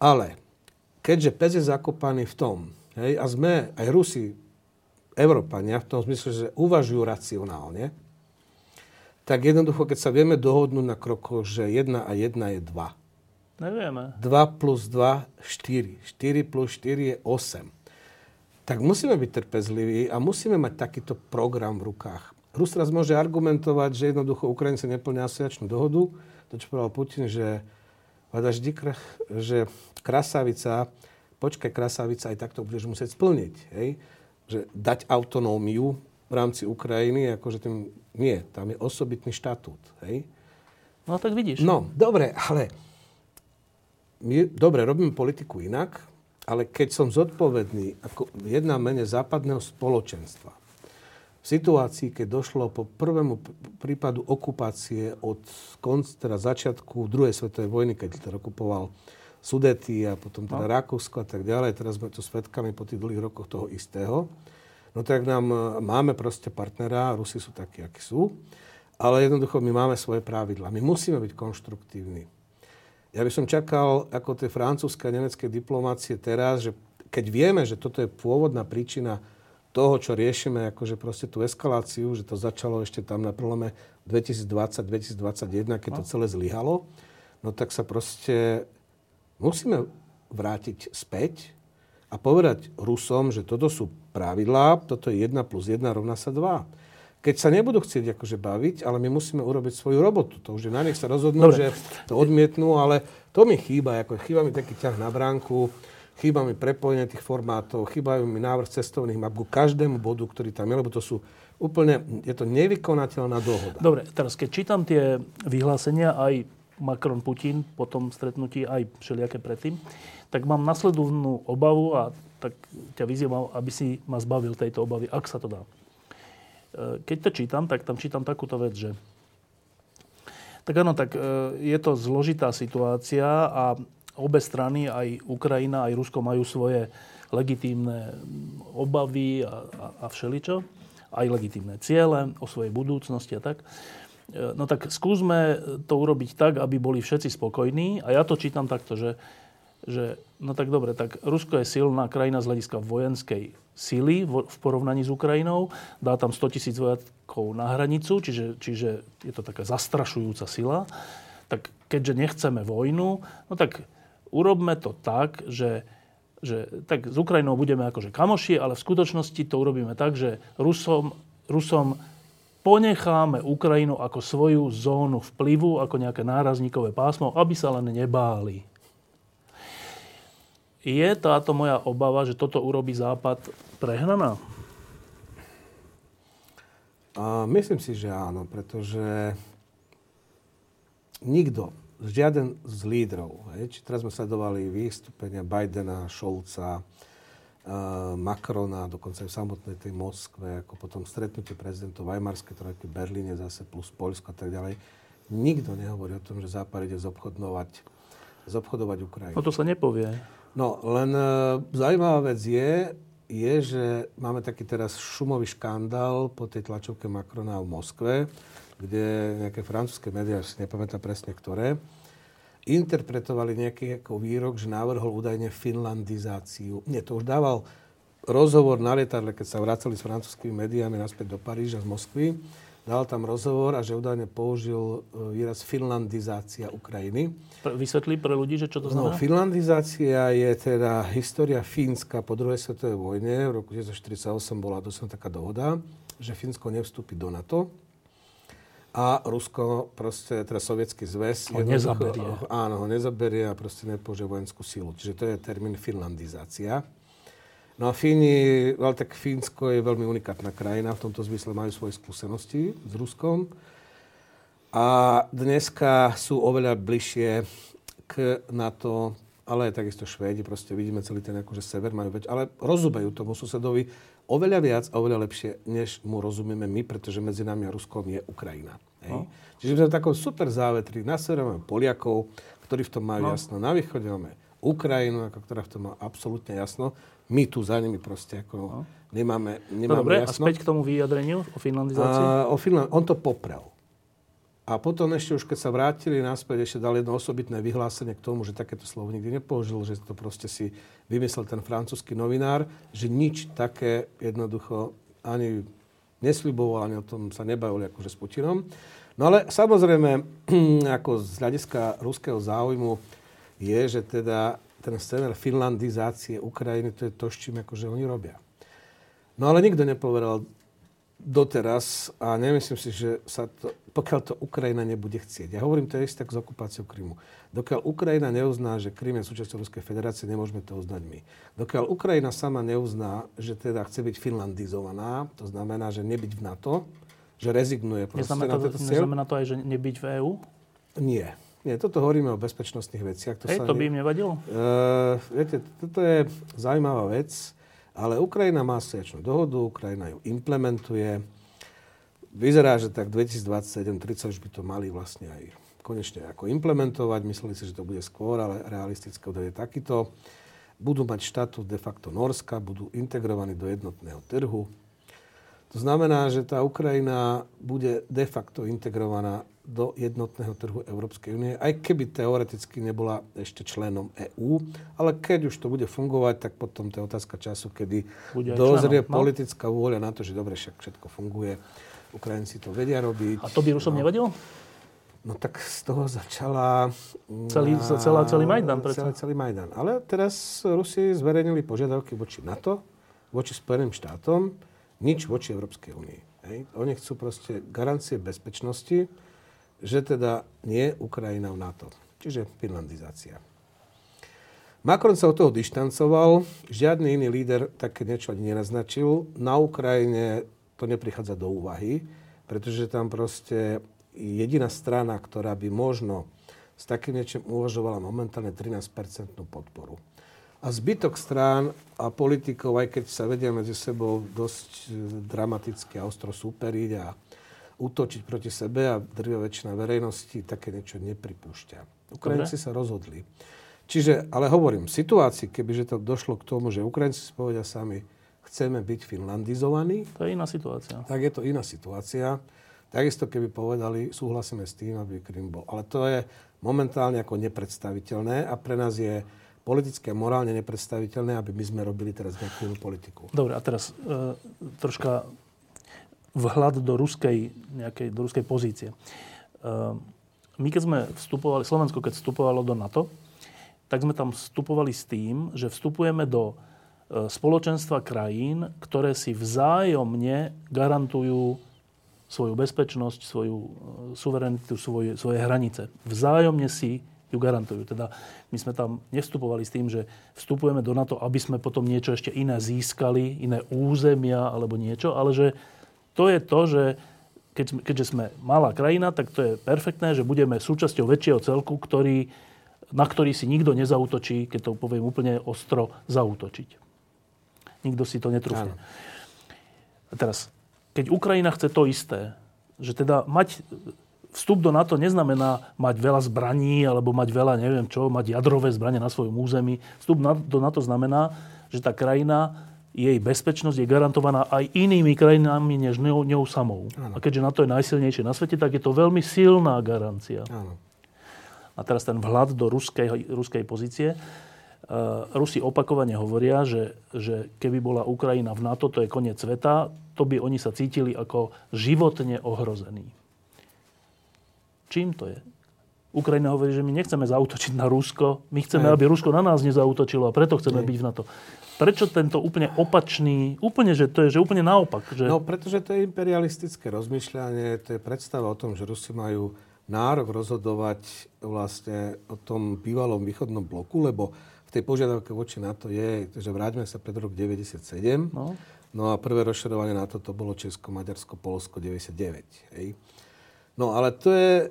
Ale keďže pes je zakopaný v tom, hej, a sme aj Rusi, Európania, v tom smysle, že uvažujú racionálne, tak jednoducho, keď sa vieme dohodnúť na krokoch, že 1 a 1 je 2. Nevieme. 2 plus 2, 4. 4 plus 4 je 8. Tak musíme byť trpezliví a musíme mať takýto program v rukách. Rus teraz môže argumentovať, že jednoducho Ukrajinci neplnia asociačnú dohodu. To, čo povedal Putin, že že krasavica, počkaj krasavica, aj takto budeš musieť splniť. Hej? Že dať autonómiu v rámci Ukrajiny, akože tým nie, tam je osobitný štatút. Hej? No tak vidíš. No, dobre, ale my, dobre, robíme politiku inak, ale keď som zodpovedný ako jedna mene západného spoločenstva, v situácii, keď došlo po prvému prípadu okupácie od konc, teda začiatku druhej svetovej vojny, keď to okupoval Sudety a potom teda no. Rakúsko a tak ďalej, teraz sme tu svetkami po tých dlhých rokoch toho istého, no tak nám e, máme proste partnera, Rusi sú takí, akí sú, ale jednoducho my máme svoje pravidla. My musíme byť konštruktívni. Ja by som čakal ako tie francúzske a nemecké diplomácie teraz, že keď vieme, že toto je pôvodná príčina toho, čo riešime, akože proste tú eskaláciu, že to začalo ešte tam na prelome 2020-2021, keď to no. celé zlyhalo, no tak sa proste musíme vrátiť späť a povedať Rusom, že toto sú pravidlá, toto je 1 plus 1 rovná sa 2. Keď sa nebudú chcieť akože baviť, ale my musíme urobiť svoju robotu. To už je na nich sa rozhodnú, Dobre. že to odmietnú, ale to mi chýba. Ako chýba mi taký ťah na bránku chýba mi prepojenie tých formátov, chýbajú mi návrh cestovných map ku každému bodu, ktorý tam je, lebo to sú úplne, je to nevykonateľná dohoda. Dobre, teraz keď čítam tie vyhlásenia aj Macron, Putin po tom stretnutí, aj všelijaké predtým, tak mám nasledovnú obavu a tak ťa vyzývam, aby si ma zbavil tejto obavy, ak sa to dá. E, keď to čítam, tak tam čítam takúto vec, že tak áno, tak e, je to zložitá situácia a obe strany, aj Ukrajina, aj Rusko majú svoje legitímne obavy a, a, a všeličo, aj legitímne ciele o svojej budúcnosti a tak. E, no tak skúsme to urobiť tak, aby boli všetci spokojní. A ja to čítam takto, že, že no tak dobre, tak Rusko je silná krajina z hľadiska vojenskej sily v, porovnaní s Ukrajinou. Dá tam 100 tisíc vojakov na hranicu, čiže, čiže je to taká zastrašujúca sila. Tak keďže nechceme vojnu, no tak urobme to tak, že, že tak s Ukrajinou budeme akože kamoši, ale v skutočnosti to urobíme tak, že Rusom, Rusom ponecháme Ukrajinu ako svoju zónu vplyvu, ako nejaké nárazníkové pásmo, aby sa len nebáli. Je táto moja obava, že toto urobí Západ prehnaná? Myslím si, že áno, pretože nikto žiaden z lídrov, hej, či teraz sme sledovali vystúpenia Bidena, Šolca, Macrona, dokonca aj v samotnej tej Moskve, ako potom stretnutie prezidentov Weimarskej trojky, Berlíne zase plus Polsko a tak ďalej. Nikto nehovorí o tom, že Západ ide zobchodovať, zobchodovať Ukrajinu. No to sa nepovie. No, len uh, zaujímavá vec je, je, že máme taký teraz šumový škandál po tej tlačovke Macrona v Moskve, kde nejaké francúzske médiá, si nepamätám presne ktoré, interpretovali nejaký ako výrok, že navrhol údajne finlandizáciu. Nie, to už dával rozhovor na lietadle, keď sa vracali s francúzskými médiami naspäť do Paríža z Moskvy. Dal tam rozhovor a že údajne použil e, výraz finlandizácia Ukrajiny. Vysvetlí pre ľudí, že čo to no, znamená? No, finlandizácia je teda história Fínska po druhej svetovej vojne. V roku 1948 bola dosť taká dohoda, že Fínsko nevstúpi do NATO a Rusko, proste, teda Sovietský zväz... Ho nezaberie. Áno, ho nezaberie a proste nepoužije vojenskú silu. Čiže to je termín finlandizácia. No a Fíni, ale tak Fínsko je veľmi unikátna krajina, v tomto zmysle majú svoje skúsenosti s Ruskom. A dneska sú oveľa bližšie k NATO, ale takisto Švédi, proste vidíme celý ten akože sever, majú veď, ale rozumejú tomu susedovi oveľa viac a oveľa lepšie, než mu rozumieme my, pretože medzi nami a Ruskom je Ukrajina. Hej? No. Čiže sme takou super závetri. Na severe máme Poliakov, ktorí v tom majú no. jasno. Na východe máme Ukrajinu, ako ktorá v tom má absolútne jasno. My tu za nimi proste ako no. nemáme, nemáme Dobre, jasno. a späť k tomu vyjadreniu o finlandizácii? A, o Finland, on to poprel. A potom ešte už keď sa vrátili naspäť, ešte dal jedno osobitné vyhlásenie k tomu, že takéto slovo nikdy nepoužil, že to proste si vymyslel ten francúzsky novinár, že nič také jednoducho ani nesliboval, ani o tom sa nebavili akože s Putinom. No ale samozrejme, *clears throat* ako z hľadiska ruského záujmu je, že teda ten scenár finlandizácie Ukrajiny, to je to, s čím akože oni robia. No ale nikto nepovedal doteraz a nemyslím si, že sa to, pokiaľ to Ukrajina nebude chcieť. Ja hovorím to isté tak s okupáciou Krymu. Dokiaľ Ukrajina neuzná, že Krym je súčasťou Ruskej federácie, nemôžeme to uznať my. Dokiaľ Ukrajina sama neuzná, že teda chce byť finlandizovaná, to znamená, že nebyť v NATO, že rezignuje proste neznamená na tento cieľ. Neznamená to aj, že nebyť v EÚ? Nie. Nie, toto hovoríme o bezpečnostných veciach. To, Hej, to by im nevadilo? Uh, viete, toto je zaujímavá vec, ale Ukrajina má asociačnú dohodu, Ukrajina ju implementuje. Vyzerá, že tak 2027-30 už by to mali vlastne aj konečne ako implementovať. Mysleli si, že to bude skôr, ale realistické údaj je takýto. Budú mať štatút de facto Norska, budú integrovaní do jednotného trhu. To znamená, že tá Ukrajina bude de facto integrovaná do jednotného trhu Európskej únie, aj keby teoreticky nebola ešte členom EÚ, ale keď už to bude fungovať, tak potom to je otázka času, kedy dozrie členom, no? politická vôľa na to, že dobre, však všetko funguje. Ukrajinci to vedia robiť. A to by Rusom no. nevadilo? No tak z toho začala... Celý, na, celá, celý Majdan. Celý, celý Majdan. Ale teraz Rusi zverejnili požiadavky voči NATO, voči Spojeným štátom, nič voči Európskej únii. Oni chcú proste garancie bezpečnosti, že teda nie Ukrajina v NATO. Čiže finlandizácia. Macron sa od toho dištancoval, žiadny iný líder také niečo ani nenaznačil. Na Ukrajine to neprichádza do úvahy, pretože tam proste jediná strana, ktorá by možno s takým niečím uvažovala momentálne 13-percentnú podporu. A zbytok strán a politikov, aj keď sa vedia medzi sebou dosť e, dramaticky a ostro súperiť a útočiť proti sebe a drvia väčšina verejnosti také niečo nepripúšťa. Ukrajinci sa rozhodli. Čiže, ale hovorím, v situácii, kebyže to došlo k tomu, že Ukrajinci si povedia sami, chceme byť finlandizovaní. To je iná situácia. Tak je to iná situácia. Takisto, keby povedali, súhlasíme s tým, aby Krym bol. Ale to je momentálne ako nepredstaviteľné a pre nás je politicky a morálne nepredstaviteľné, aby my sme robili teraz nejakú politiku. Dobre, a teraz e, troška vhľad do ruskej, nejakej, do ruskej pozície. Ehm, my keď sme vstupovali, Slovensko keď vstupovalo do NATO, tak sme tam vstupovali s tým, že vstupujeme do e, spoločenstva krajín, ktoré si vzájomne garantujú svoju bezpečnosť, svoju e, suverenitu, svoje, svoje hranice. Vzájomne si ju garantujú. Teda my sme tam nevstupovali s tým, že vstupujeme do NATO, aby sme potom niečo ešte iné získali, iné územia alebo niečo, ale že to je to, že keď, keďže sme malá krajina, tak to je perfektné, že budeme súčasťou väčšieho celku, ktorý, na ktorý si nikto nezautočí, keď to poviem úplne ostro, zautočiť. Nikto si to netrúfne. A teraz, keď Ukrajina chce to isté, že teda mať vstup do NATO neznamená mať veľa zbraní alebo mať veľa, neviem čo, mať jadrové zbranie na svojom území. Vstup do NATO znamená, že tá krajina jej bezpečnosť je garantovaná aj inými krajinami než ňou, ňou samou. Ano. A keďže na to je najsilnejšie na svete, tak je to veľmi silná garancia. Ano. A teraz ten vhľad do ruskej, ruskej pozície. Uh, Rusi opakovane hovoria, že, že keby bola Ukrajina v NATO, to je koniec sveta, to by oni sa cítili ako životne ohrození. Čím to je? Ukrajina hovorí, že my nechceme zautočiť na Rusko, my chceme, aby Rusko na nás nezautočilo a preto chceme byť v NATO. Prečo tento úplne opačný, úplne, že to je že úplne naopak? Že... No, pretože to je imperialistické rozmýšľanie, to je predstava o tom, že Rusi majú nárok rozhodovať vlastne o tom bývalom východnom bloku, lebo v tej požiadavke voči NATO je, že vráťme sa pred rok 97. No. no a prvé rozširovanie NATO to bolo Česko, Maďarsko, Polsko 99. Hej. No ale to je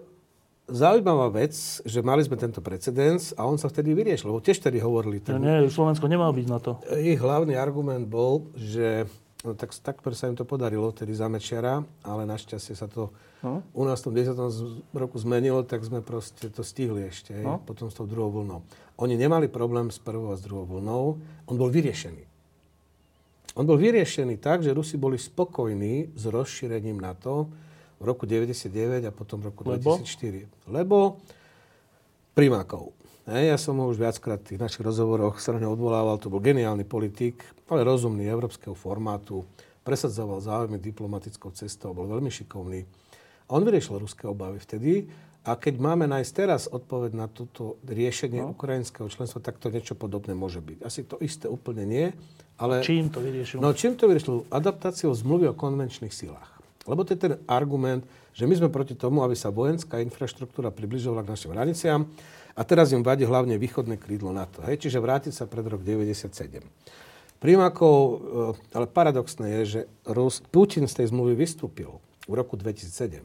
zaujímavá vec, že mali sme tento precedens a on sa vtedy vyriešil, lebo tiež vtedy hovorili... Ten, nie, Slovensko nemá byť na to. Ich hlavný argument bol, že no, tak, tak sa im to podarilo tedy za Mečiara, ale našťastie sa to no? u nás v tom 10. roku zmenilo, tak sme proste to stihli ešte, no? potom s tou druhou vlnou. Oni nemali problém s prvou a s druhou vlnou, on bol vyriešený. On bol vyriešený tak, že Rusi boli spokojní s rozšírením NATO, v roku 99 a potom v roku Lebo? 2004. Lebo primákov. Ja som ho už viackrát v tých našich rozhovoroch sa na odvolával. To bol geniálny politik, ale rozumný, európskeho formátu. Presadzoval záujmy diplomatickou cestou, bol veľmi šikovný. A on vyriešil ruské obavy vtedy. A keď máme nájsť teraz odpoveď na toto riešenie no. ukrajinského členstva, tak to niečo podobné môže byť. Asi to isté úplne nie, ale... Čím to vyriešil? No čím to vyriešil? Adaptáciou zmluvy o konvenčných silách. Lebo to je ten argument, že my sme proti tomu, aby sa vojenská infraštruktúra približovala k našim hraniciám a teraz im vadí hlavne východné krídlo NATO. Hej? Čiže vrátiť sa pred rok 97. Prímakov, eh, ale paradoxné je, že Rus, Putin z tej zmluvy vystúpil v roku 2007.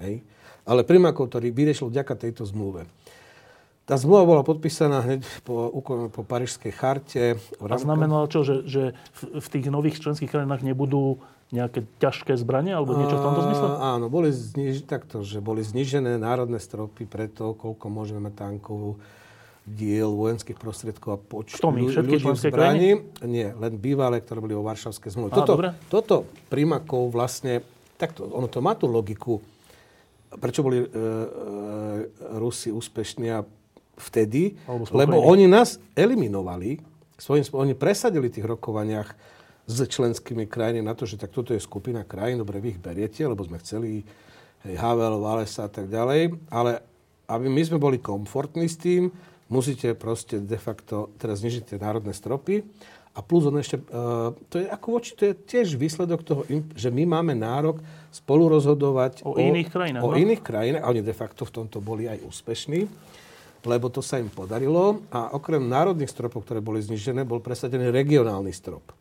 Hej? Ale Primakov to vyriešil vďaka tejto zmluve. Tá zmluva bola podpísaná hneď po, po Parížskej charte. A znamenalo čo, že, že v, v tých nových členských krajinách nebudú nejaké ťažké zbranie alebo niečo v tomto zmysle? Áno, boli, zniž, takto, že boli znižené národné stropy pre to, koľko môžeme tankov, diel vojenských prostriedkov a počtu ľudí v zbraní. Nie, len bývalé, ktoré boli vo Varšavskej zmluve. Toto, toto primakov vlastne, takto, ono to má tú logiku, prečo boli e, e, Rusi úspešní a vtedy, lebo oni nás eliminovali, svojím, oni presadili v tých rokovaniach s členskými krajinami na to, že tak toto je skupina krajín, dobre, vy ich beriete, lebo sme chceli hej, Havel, Valesa a tak ďalej, ale aby my sme boli komfortní s tým, musíte proste de facto teraz znižiť tie národné stropy a plus on ešte, uh, to je ako voči, to je tiež výsledok toho, že my máme nárok spolu rozhodovať o, o iných krajinách. O no? iných krajinách a oni de facto v tomto boli aj úspešní lebo to sa im podarilo a okrem národných stropov, ktoré boli znižené, bol presadený regionálny strop.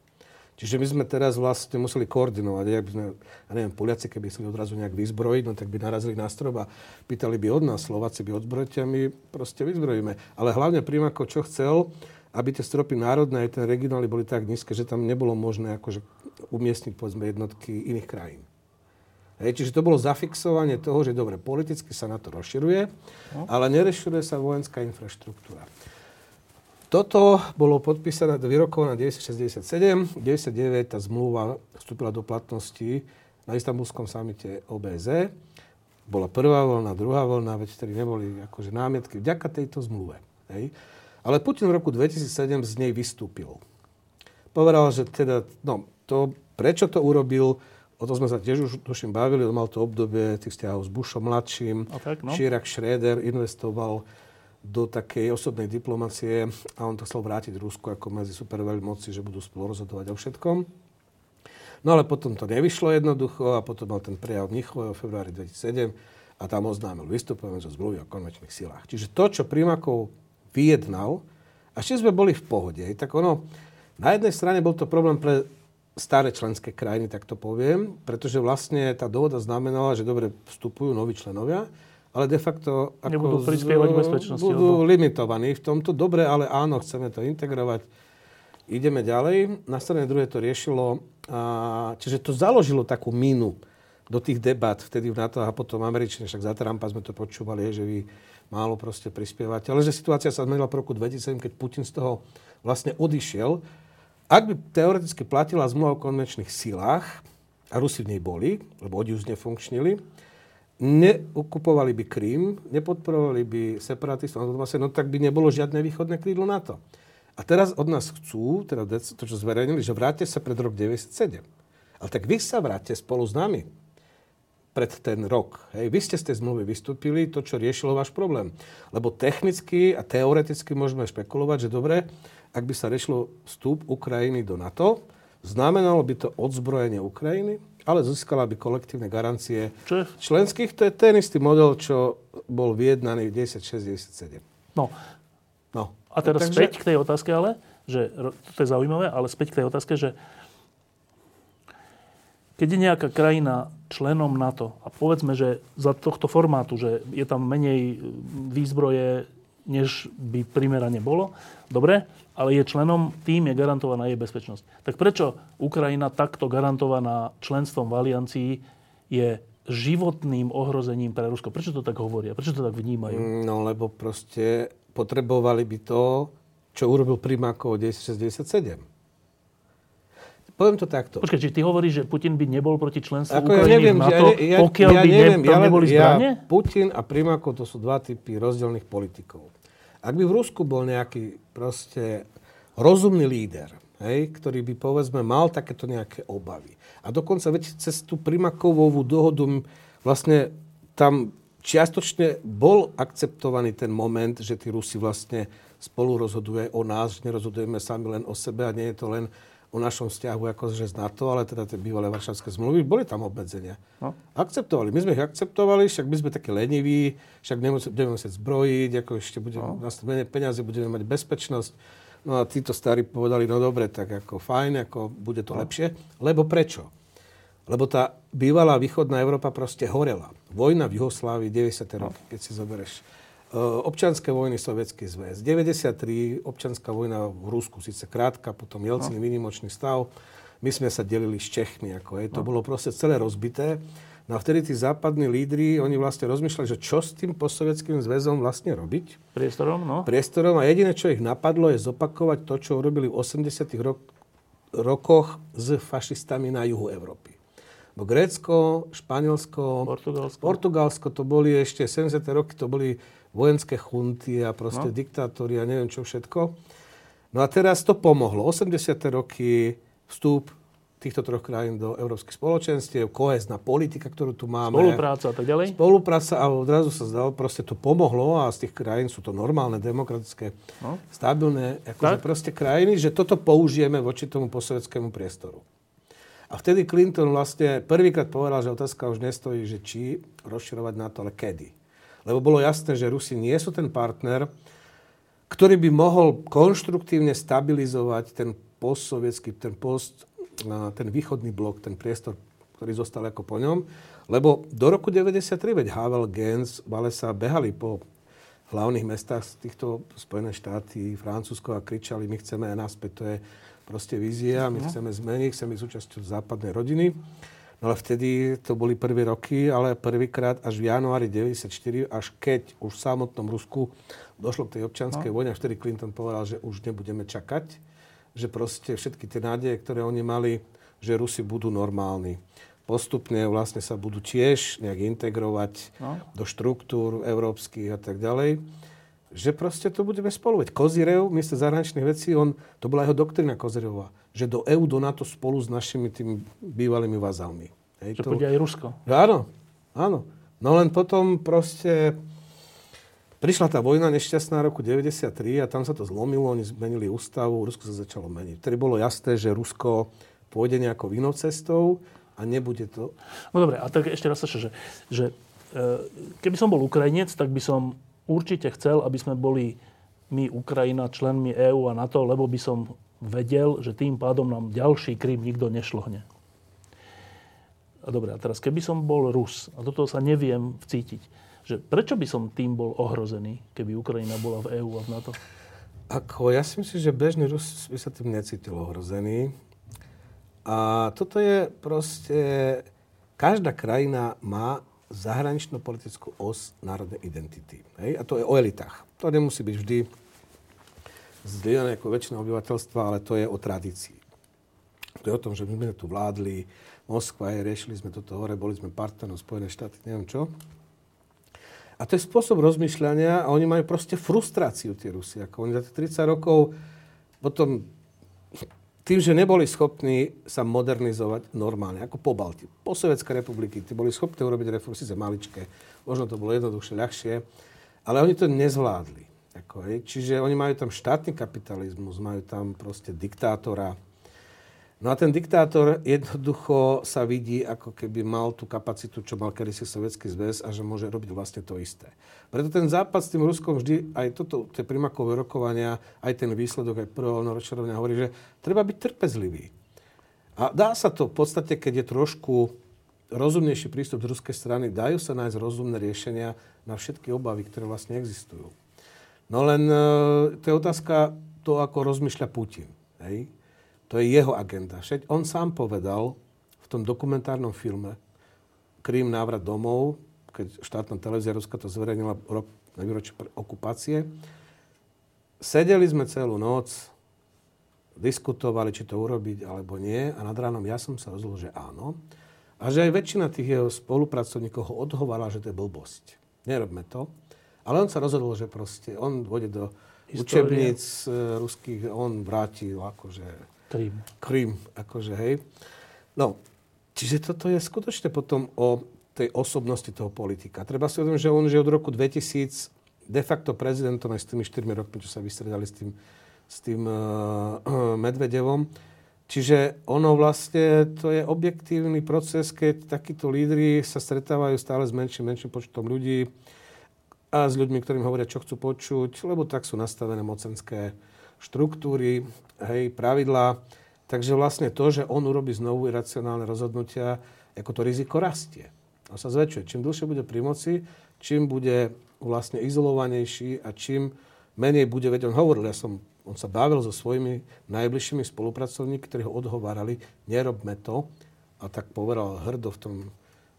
Čiže my sme teraz vlastne museli koordinovať. Ja, sme, ja neviem, Poliaci, keby chceli odrazu nejak vyzbrojiť, no tak by narazili na strop a pýtali by od nás, Slováci by odzbrojite a my proste vyzbrojíme. Ale hlavne Primako, čo chcel, aby tie stropy národné aj ten regionálny boli tak nízke, že tam nebolo možné akože umiestniť povedzme jednotky iných krajín. Hej, čiže to bolo zafixovanie toho, že dobre, politicky sa na to rozširuje, no. ale nereširuje sa vojenská infraštruktúra. Toto bolo podpísané, vyrokované 1967. 99 tá zmluva vstúpila do platnosti na istambulskom samite OBZ. Bola prvá voľna, druhá voľna, veď vtedy neboli akože námietky vďaka tejto zmluve. Hej. Ale Putin v roku 2007 z nej vystúpil. Povedal, že teda, no, to, prečo to urobil, o tom sme sa tiež už tuším bavili, on mal to obdobie tých vzťahov s Bushom mladším, tak, no. Chirac Schröder investoval do takej osobnej diplomacie a on to chcel vrátiť Rusku ako medzi superveľmoci, že budú spolu rozhodovať o všetkom. No ale potom to nevyšlo jednoducho a potom mal ten prejav Nichove v februári 2007 a tam oznámil vystúpenie zo zmluvy o konvenčných silách. Čiže to, čo Primakov vyjednal, a ešte sme boli v pohode, tak ono, na jednej strane bol to problém pre staré členské krajiny, tak to poviem, pretože vlastne tá dohoda znamenala, že dobre vstupujú noví členovia, ale de facto ako Nebudú prispievať z, bezpečnosti. Budú lebo... limitovaní v tomto. Dobre, ale áno, chceme to integrovať. Ideme ďalej. Na strane druhej to riešilo, a, čiže to založilo takú mínu do tých debat vtedy v NATO a potom Američania, však za Trumpa sme to počúvali, že vy málo proste prispievate. Ale že situácia sa zmenila po roku 2007, keď Putin z toho vlastne odišiel. Ak by teoreticky platila zmluva o konvenčných silách, a Rusi v nej boli, lebo oni už nefunkčnili, neukupovali by Krím, nepodporovali by separatistov no tak by nebolo žiadne východné krídlo NATO. A teraz od nás chcú, teda to, čo zverejnili, že vráte sa pred rok 97. Ale tak vy sa vráte spolu s nami pred ten rok. Hej. Vy ste z tej zmluvy vystúpili, to, čo riešilo váš problém. Lebo technicky a teoreticky môžeme špekulovať, že dobre, ak by sa riešilo vstup Ukrajiny do NATO, znamenalo by to odzbrojenie Ukrajiny, ale získala by kolektívne garancie čo členských. To je ten istý model, čo bol vyjednaný v 96-97. No. no. A teraz Takže... späť k tej otázke ale, že to je zaujímavé, ale späť k tej otázke, že keď je nejaká krajina členom NATO a povedzme, že za tohto formátu, že je tam menej výzbroje, než by primerane bolo. Dobre, ale je členom, tým je garantovaná jej bezpečnosť. Tak prečo Ukrajina takto garantovaná členstvom v aliancii je životným ohrozením pre Rusko? Prečo to tak hovoria? Prečo to tak vnímajú? No, lebo proste potrebovali by to, čo urobil Primákov 1967 Poviem to takto. Počkaj, či ty hovoríš, že Putin by nebol proti členstvu Ako Ukrajiny ja neviem, v NATO, ja, ja, pokiaľ ja by neviem, ne, tam ja, neboli zbranie? Ja, Putin a Primakov to sú dva typy rozdielných politikov. Ak by v Rusku bol nejaký proste rozumný líder, hej, ktorý by povedzme mal takéto nejaké obavy. A dokonca veď cez tú Primakovovú dohodu vlastne tam čiastočne bol akceptovaný ten moment, že tí Rusi vlastne spolu rozhoduje o nás, že nerozhodujeme sami len o sebe a nie je to len o našom vzťahu akože z NATO, ale teda tie bývalé varšavské zmluvy, boli tam obmedzenia. No. Akceptovali. My sme ich akceptovali, však my sme takí leniví, však budeme musieť zbrojiť, ako ešte budeme, no. nás menej peniazy, budeme mať bezpečnosť. No a títo starí povedali, no dobre, tak ako fajn, ako bude to no. lepšie. Lebo prečo? Lebo tá bývalá východná Európa proste horela. Vojna v Juhoslávii 90. roky, keď si zoberieš. E, občanské vojny Sovietský zväz. 93 občanská vojna v Rusku, síce krátka, potom Jelcin, no. výnimočný stav. My sme sa delili s Čechmi. Ako je. To no. bolo proste celé rozbité. No a vtedy tí západní lídry, oni vlastne rozmýšľali, že čo s tým postsovietským zväzom vlastne robiť. Priestorom, no. Priestorom a jediné, čo ich napadlo, je zopakovať to, čo urobili v 80 rok- rokoch s fašistami na juhu Európy. Bo Grécko, Španielsko, Portugalsko. Portugalsko, to boli ešte 70. roky, to boli vojenské chunty a proste no. diktátory a neviem čo všetko. No a teraz to pomohlo. 80. roky vstup týchto troch krajín do európskych spoločenstiev, kohezná politika, ktorú tu máme. Spolupráca a tak ďalej? Spolupráca a odrazu sa zdalo, proste to pomohlo a z tých krajín sú to normálne, demokratické, no. stabilné, akože proste krajiny, že toto použijeme voči tomu posovetskému priestoru. A vtedy Clinton vlastne prvýkrát povedal, že otázka už nestojí, že či rozširovať NATO, ale kedy. Lebo bolo jasné, že Rusi nie sú ten partner, ktorý by mohol konštruktívne stabilizovať ten postsovietský, ten post ten východný blok, ten priestor, ktorý zostal ako po ňom. Lebo do roku 93, veď Havel, Gens, Valesa behali po hlavných mestách z týchto Spojené štáty, Francúzsko a kričali, my chceme naspäť, to je proste vízia, my chceme zmeniť, chceme byť súčasťou západnej rodiny. No ale vtedy to boli prvé roky, ale prvýkrát až v januári 94, až keď už v samotnom Rusku došlo k tej občianskej no. vojne, a vtedy Clinton povedal, že už nebudeme čakať, že proste všetky tie nádeje, ktoré oni mali, že Rusi budú normálni. Postupne vlastne sa budú tiež nejak integrovať no. do štruktúr európskych a tak ďalej. Že proste to budeme spolu. Veď Kozirev, minister zahraničných vecí, on, to bola jeho doktrina Kozireva, že do EU, do NATO spolu s našimi tými bývalými vazalmi. Hej, že to... bude aj Rusko. Áno, áno. No len potom proste Prišla tá vojna nešťastná roku 93 a tam sa to zlomilo, oni zmenili ústavu, Rusko sa začalo meniť. Vtedy bolo jasné, že Rusko pôjde nejakou inou cestou a nebude to... No dobre, a tak ešte raz sa, že, že e, keby som bol Ukrajinec, tak by som určite chcel, aby sme boli my, Ukrajina, členmi EÚ a NATO, lebo by som vedel, že tým pádom nám ďalší Krym nikto nešlohne. A dobre, a teraz keby som bol Rus, a toto sa neviem vcítiť, že prečo by som tým bol ohrozený, keby Ukrajina bola v EÚ a v NATO? Ako, ja si myslím, že bežný Rus by sa tým necítil ohrozený. A toto je proste... Každá krajina má zahranično-politickú os národnej identity. Hej? A to je o elitách. To nemusí byť vždy zdieľané ako väčšina obyvateľstva, ale to je o tradícii. To je o tom, že my sme tu vládli, Moskva, riešili sme toto hore, boli sme partnerom Spojené štáty, neviem čo. A to je spôsob rozmýšľania a oni majú proste frustráciu, tie Rusi. Ako oni za tých 30 rokov potom tým, že neboli schopní sa modernizovať normálne, ako po Balti. Po Sovetské republiky, tí boli schopní urobiť reformy, síce maličké, možno to bolo jednoduchšie, ľahšie, ale oni to nezvládli. Ako, hej. Čiže oni majú tam štátny kapitalizmus, majú tam proste diktátora, No a ten diktátor jednoducho sa vidí, ako keby mal tú kapacitu, čo mal kedysi Sovietský zväz a že môže robiť vlastne to isté. Preto ten západ s tým Ruskom vždy, aj toto, tie primakové rokovania, aj ten výsledok, aj prvého rozčarovania hovorí, že treba byť trpezlivý. A dá sa to v podstate, keď je trošku rozumnejší prístup z ruskej strany, dajú sa nájsť rozumné riešenia na všetky obavy, ktoré vlastne existujú. No len e, to je otázka to, ako rozmýšľa Putin. Hej? To je jeho agenda. Však on sám povedal v tom dokumentárnom filme Krím návrat domov, keď štátna televízia Ruska to zverejnila rok na výročie okupácie. Sedeli sme celú noc, diskutovali, či to urobiť alebo nie a nad ránom ja som sa rozhodol, že áno. A že aj väčšina tých jeho spolupracovníkov ho odhovala, že to je blbosť. Nerobme to. Ale on sa rozhodol, že proste on vode do História. učebníc uh, ruských, on vrátil akože Krím. Krím, akože, hej. No, čiže toto je skutočne potom o tej osobnosti toho politika. Treba si uvedomiť, že on je od roku 2000 de facto prezidentom aj s tými 4 rokmi, čo sa vystredali s tým, s tým uh, Medvedevom. Čiže ono vlastne, to je objektívny proces, keď takíto lídry sa stretávajú stále s menším, menším počtom ľudí a s ľuďmi, ktorým hovoria, čo chcú počuť, lebo tak sú nastavené mocenské štruktúry, hej, pravidlá. Takže vlastne to, že on urobí znovu iracionálne rozhodnutia, ako to riziko rastie. A sa zväčšuje. Čím dlhšie bude pri moci, čím bude vlastne izolovanejší a čím menej bude, veď on hovoril, ja som, on sa bavil so svojimi najbližšími spolupracovníkmi, ktorí ho odhovárali, nerobme to. A tak povedal hrdo v tom,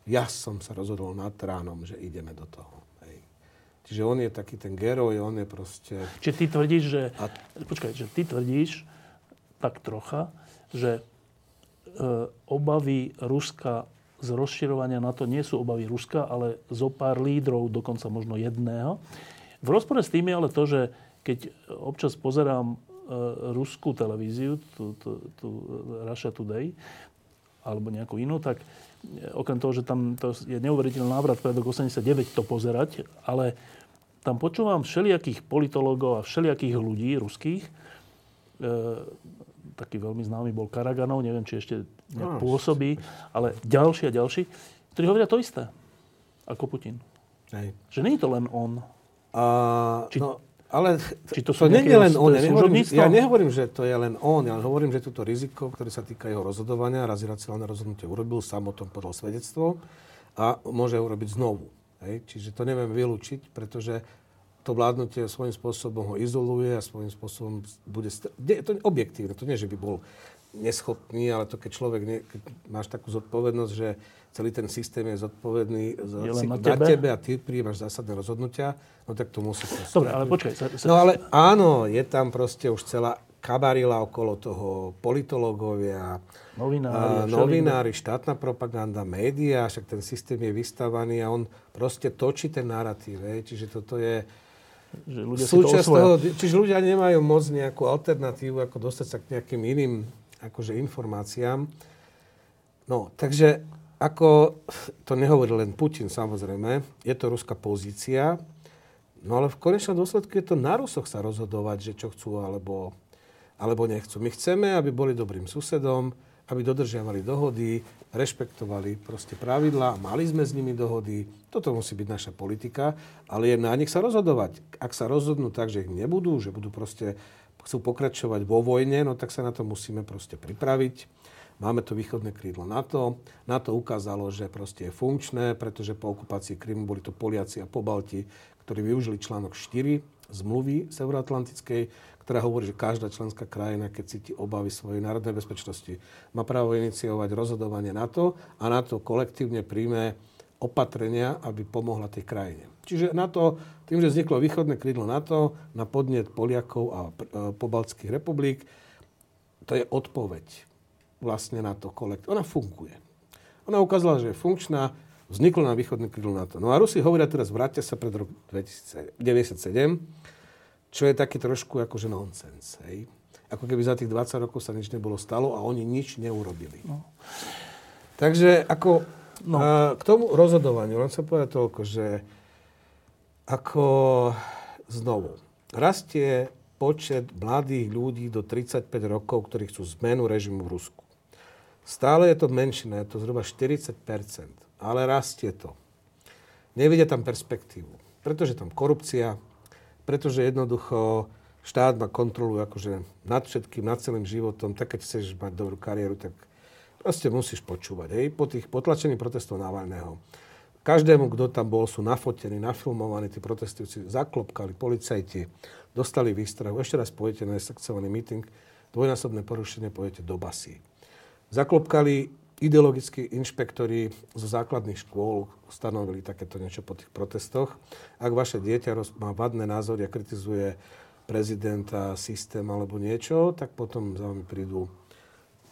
ja som sa rozhodol nad ránom, že ideme do toho. Čiže on je taký ten geroj, on je proste... Čiže ty tvrdíš, že... A... Počkaj, že ty tvrdíš, tak trocha, že e, obavy Ruska z rozširovania NATO nie sú obavy Ruska, ale zo pár lídrov, dokonca možno jedného. V rozpore s tým je ale to, že keď občas pozerám e, ruskú televíziu, tú, tú, tú Russia Today, alebo nejakú inú, tak okrem toho, že tam to je neuveriteľný návrat pre 89 to pozerať, ale tam počúvam všelijakých politologov a všelijakých ľudí ruských, e, taký veľmi známy bol Karaganov, neviem, či ešte no, pôsobí, ale ďalší a ďalší, ktorí hovoria to isté ako Putin. Hej. Že nie je to len on. A, či, no, ale či to, to nie je len on. Ja nehovorím, ja nehovorím, že to je len on. Ja hovorím, že toto riziko, ktoré sa týka jeho rozhodovania, raz iracionálne rozhodnutie urobil, sám o tom podal svedectvo a môže urobiť znovu. Hej? Čiže to neviem vylúčiť, pretože to vládnutie svojím spôsobom ho izoluje a svojím spôsobom bude... Je to objektívne, to nie, že by bol neschopný, ale to keď človek, nie, keď máš takú zodpovednosť, že celý ten systém je zodpovedný za, je si, na, tebe? na tebe a ty príjmaš zásadné rozhodnutia, no tak to musí... Dobre, ale počkaj. Sa, sa, no ale áno, je tam proste už celá kabarila okolo toho, politológovia, novinári, novinári štátna propaganda, média, však ten systém je vystavaný a on proste točí ten narratív. Čiže toto je že ľudia Súčasť si to toho, čiže ľudia nemajú moc nejakú alternatívu, ako dostať sa k nejakým iným akože informáciám. No, takže ako, to nehovorí len Putin samozrejme, je to ruská pozícia, no ale v konečnom dôsledku je to na Rusoch sa rozhodovať, že čo chcú alebo, alebo nechcú. My chceme, aby boli dobrým susedom, aby dodržiavali dohody, rešpektovali proste pravidlá, mali sme s nimi dohody. Toto musí byť naša politika, ale je na nich sa rozhodovať. Ak sa rozhodnú tak, že ich nebudú, že budú proste, chcú pokračovať vo vojne, no tak sa na to musíme proste pripraviť. Máme to východné krídlo NATO. NATO ukázalo, že proste je funkčné, pretože po okupácii Krymu boli to Poliaci a Pobalti, ktorí využili článok 4 zmluvy Severoatlantickej, ktorá hovorí, že každá členská krajina, keď cíti obavy svojej národnej bezpečnosti, má právo iniciovať rozhodovanie NATO a NATO kolektívne príjme opatrenia, aby pomohla tej krajine. Čiže NATO, tým, že vzniklo východné krídlo NATO na podnet Poliakov a e, pobaltských republik, to je odpoveď vlastne na to kolektív. Ona funguje. Ona ukázala, že je funkčná, vzniklo na východné krídlo NATO. No a Rusi hovoria teraz, vráťte sa pred rok 1997, čo je taký trošku akože nonsens. Hej? Ako keby za tých 20 rokov sa nič nebolo stalo a oni nič neurobili. No. Takže ako no. k tomu rozhodovaniu, len chcem povedať toľko, že ako znovu, rastie počet mladých ľudí do 35 rokov, ktorí chcú zmenu režimu v Rusku. Stále je to menšina, je to zhruba 40% ale rastie to. Nevidia tam perspektívu, pretože tam korupcia, pretože jednoducho štát má kontrolu akože nad všetkým, nad celým životom. Tak keď chceš mať dobrú kariéru, tak proste musíš počúvať. Hej? Po tých potlačených protestov Navalného. Každému, kto tam bol, sú nafotení, nafilmovaní, tí protestujúci zaklopkali, policajti, dostali výstrahu. Ešte raz pôjdete na sekciovaný meeting, dvojnásobné porušenie, pôjdete do basy. Zaklopkali ideologickí inšpektori zo základných škôl stanovili takéto niečo po tých protestoch. Ak vaše dieťa má vadné názory a kritizuje prezidenta, systém alebo niečo, tak potom za vami prídu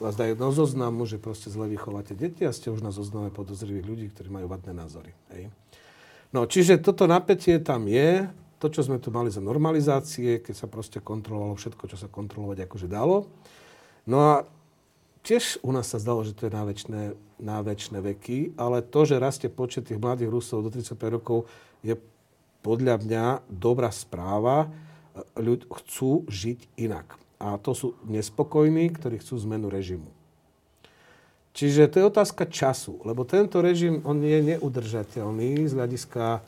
vás dajú do zoznamu, že proste zle vychováte deti a ste už na zozname podozrivých ľudí, ktorí majú vadné názory. Hej. No, čiže toto napätie tam je, to, čo sme tu mali za normalizácie, keď sa proste kontrolovalo všetko, čo sa kontrolovať akože dalo. No a tiež u nás sa zdalo, že to je na väčšie, na väčšie veky, ale to, že rastie počet tých mladých Rusov do 35 rokov, je podľa mňa dobrá správa. Ľud chcú žiť inak. A to sú nespokojní, ktorí chcú zmenu režimu. Čiže to je otázka času, lebo tento režim, on je neudržateľný z hľadiska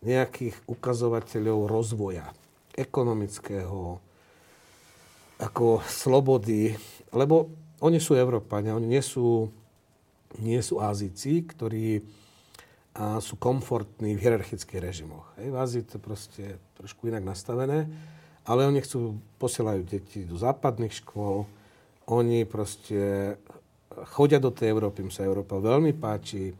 nejakých ukazovateľov rozvoja ekonomického, ako slobody, lebo oni sú Európania, oni nie sú, nie sú Ázíci, ktorí a sú komfortní v hierarchických režimoch. Hej, v Ázii to proste trošku inak nastavené, ale oni chcú, posielajú deti do západných škôl, oni proste chodia do tej Európy, im sa Európa veľmi páči.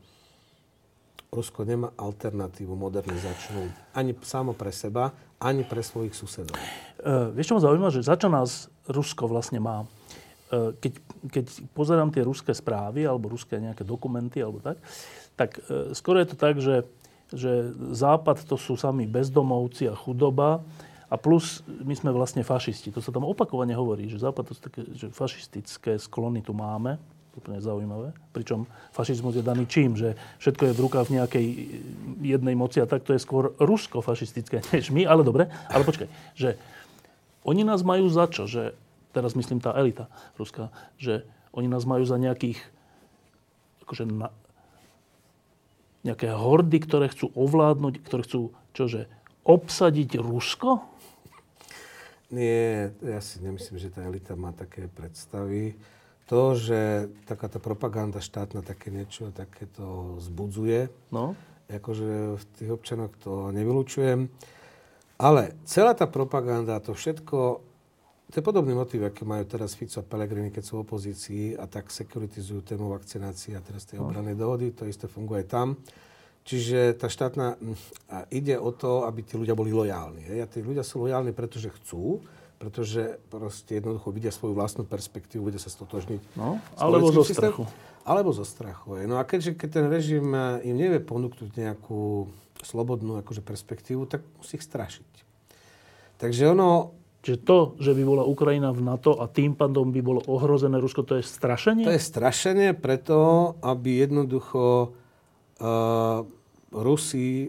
Rusko nemá alternatívu modernizačnú ani samo pre seba, ani pre svojich susedov. E, vieš, čo ma zaujíma, že za čo nás Rusko vlastne má? E, keď, keď pozerám tie ruské správy alebo ruské nejaké dokumenty alebo tak, tak e, skoro je to tak, že, že Západ to sú sami bezdomovci a chudoba a plus my sme vlastne fašisti. To sa tam opakovane hovorí, že Západ to sú také že fašistické sklony tu máme úplne zaujímavé. Pričom fašizmus je daný čím? Že všetko je v rukách nejakej jednej moci a tak to je skôr rusko-fašistické než my. Ale dobre, ale počkaj, že oni nás majú za čo? Že, teraz myslím tá elita ruská, že oni nás majú za nejakých akože na, nejaké hordy, ktoré chcú ovládnuť, ktoré chcú čože, obsadiť Rusko? Nie, ja si nemyslím, že tá elita má také predstavy to, že takáto propaganda štátna také niečo takéto zbudzuje, no. akože v tých občanoch to nevylučujem. Ale celá tá propaganda, to všetko, to je podobný motiv, aký majú teraz Fico a Pellegrini, keď sú v opozícii a tak sekuritizujú tému vakcinácie a teraz tej no. obranej dohody, to isté funguje tam. Čiže tá štátna, ide o to, aby tí ľudia boli lojálni. Hej? A tí ľudia sú lojálni, pretože chcú, pretože proste jednoducho vidia svoju vlastnú perspektívu, vedia sa stotožniť. No, alebo zo systém, strachu. Alebo zo strachu. Je. No a keďže keď ten režim eh, im nevie ponúknuť nejakú slobodnú akože perspektívu, tak musí ich strašiť. Takže ono... Čiže to, že by bola Ukrajina v NATO a tým pádom by bolo ohrozené Rusko, to je strašenie? To je strašenie preto, aby jednoducho uh, Rusi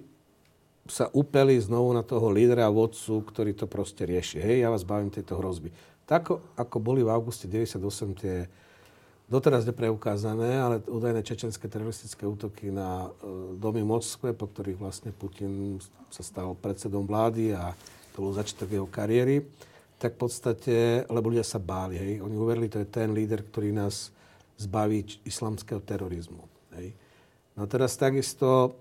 sa upeli znovu na toho lídra a vodcu, ktorý to proste rieši. Hej, ja vás bavím tejto hrozby. Tak, ako boli v auguste 98 tie doteraz nepreukázané, ale údajné čečenské teroristické útoky na e, domy Moskve, po ktorých vlastne Putin sa stal predsedom vlády a to bol začiatok jeho kariéry, tak v podstate, lebo ľudia sa báli, hej, oni uverili, to je ten líder, ktorý nás zbaví islamského terorizmu. Hej. No teraz takisto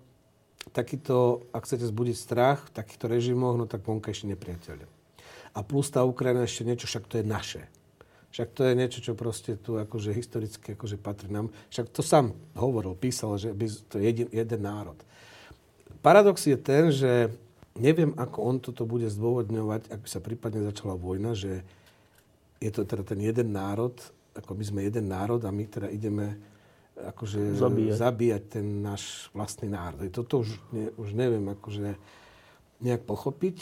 takýto, ak chcete zbudiť strach v takýchto režimoch, no tak vonkajší nepriateľ. A plus tá Ukrajina ešte niečo, však to je naše. Však to je niečo, čo proste tu akože historicky akože patrí nám. Však to sám hovoril, písal, že to je jeden, národ. Paradox je ten, že neviem, ako on toto bude zdôvodňovať, ak by sa prípadne začala vojna, že je to teda ten jeden národ, ako my sme jeden národ a my teda ideme akože zabíjať. zabíjať ten náš vlastný národ. Toto už, ne, už neviem akože nejak pochopiť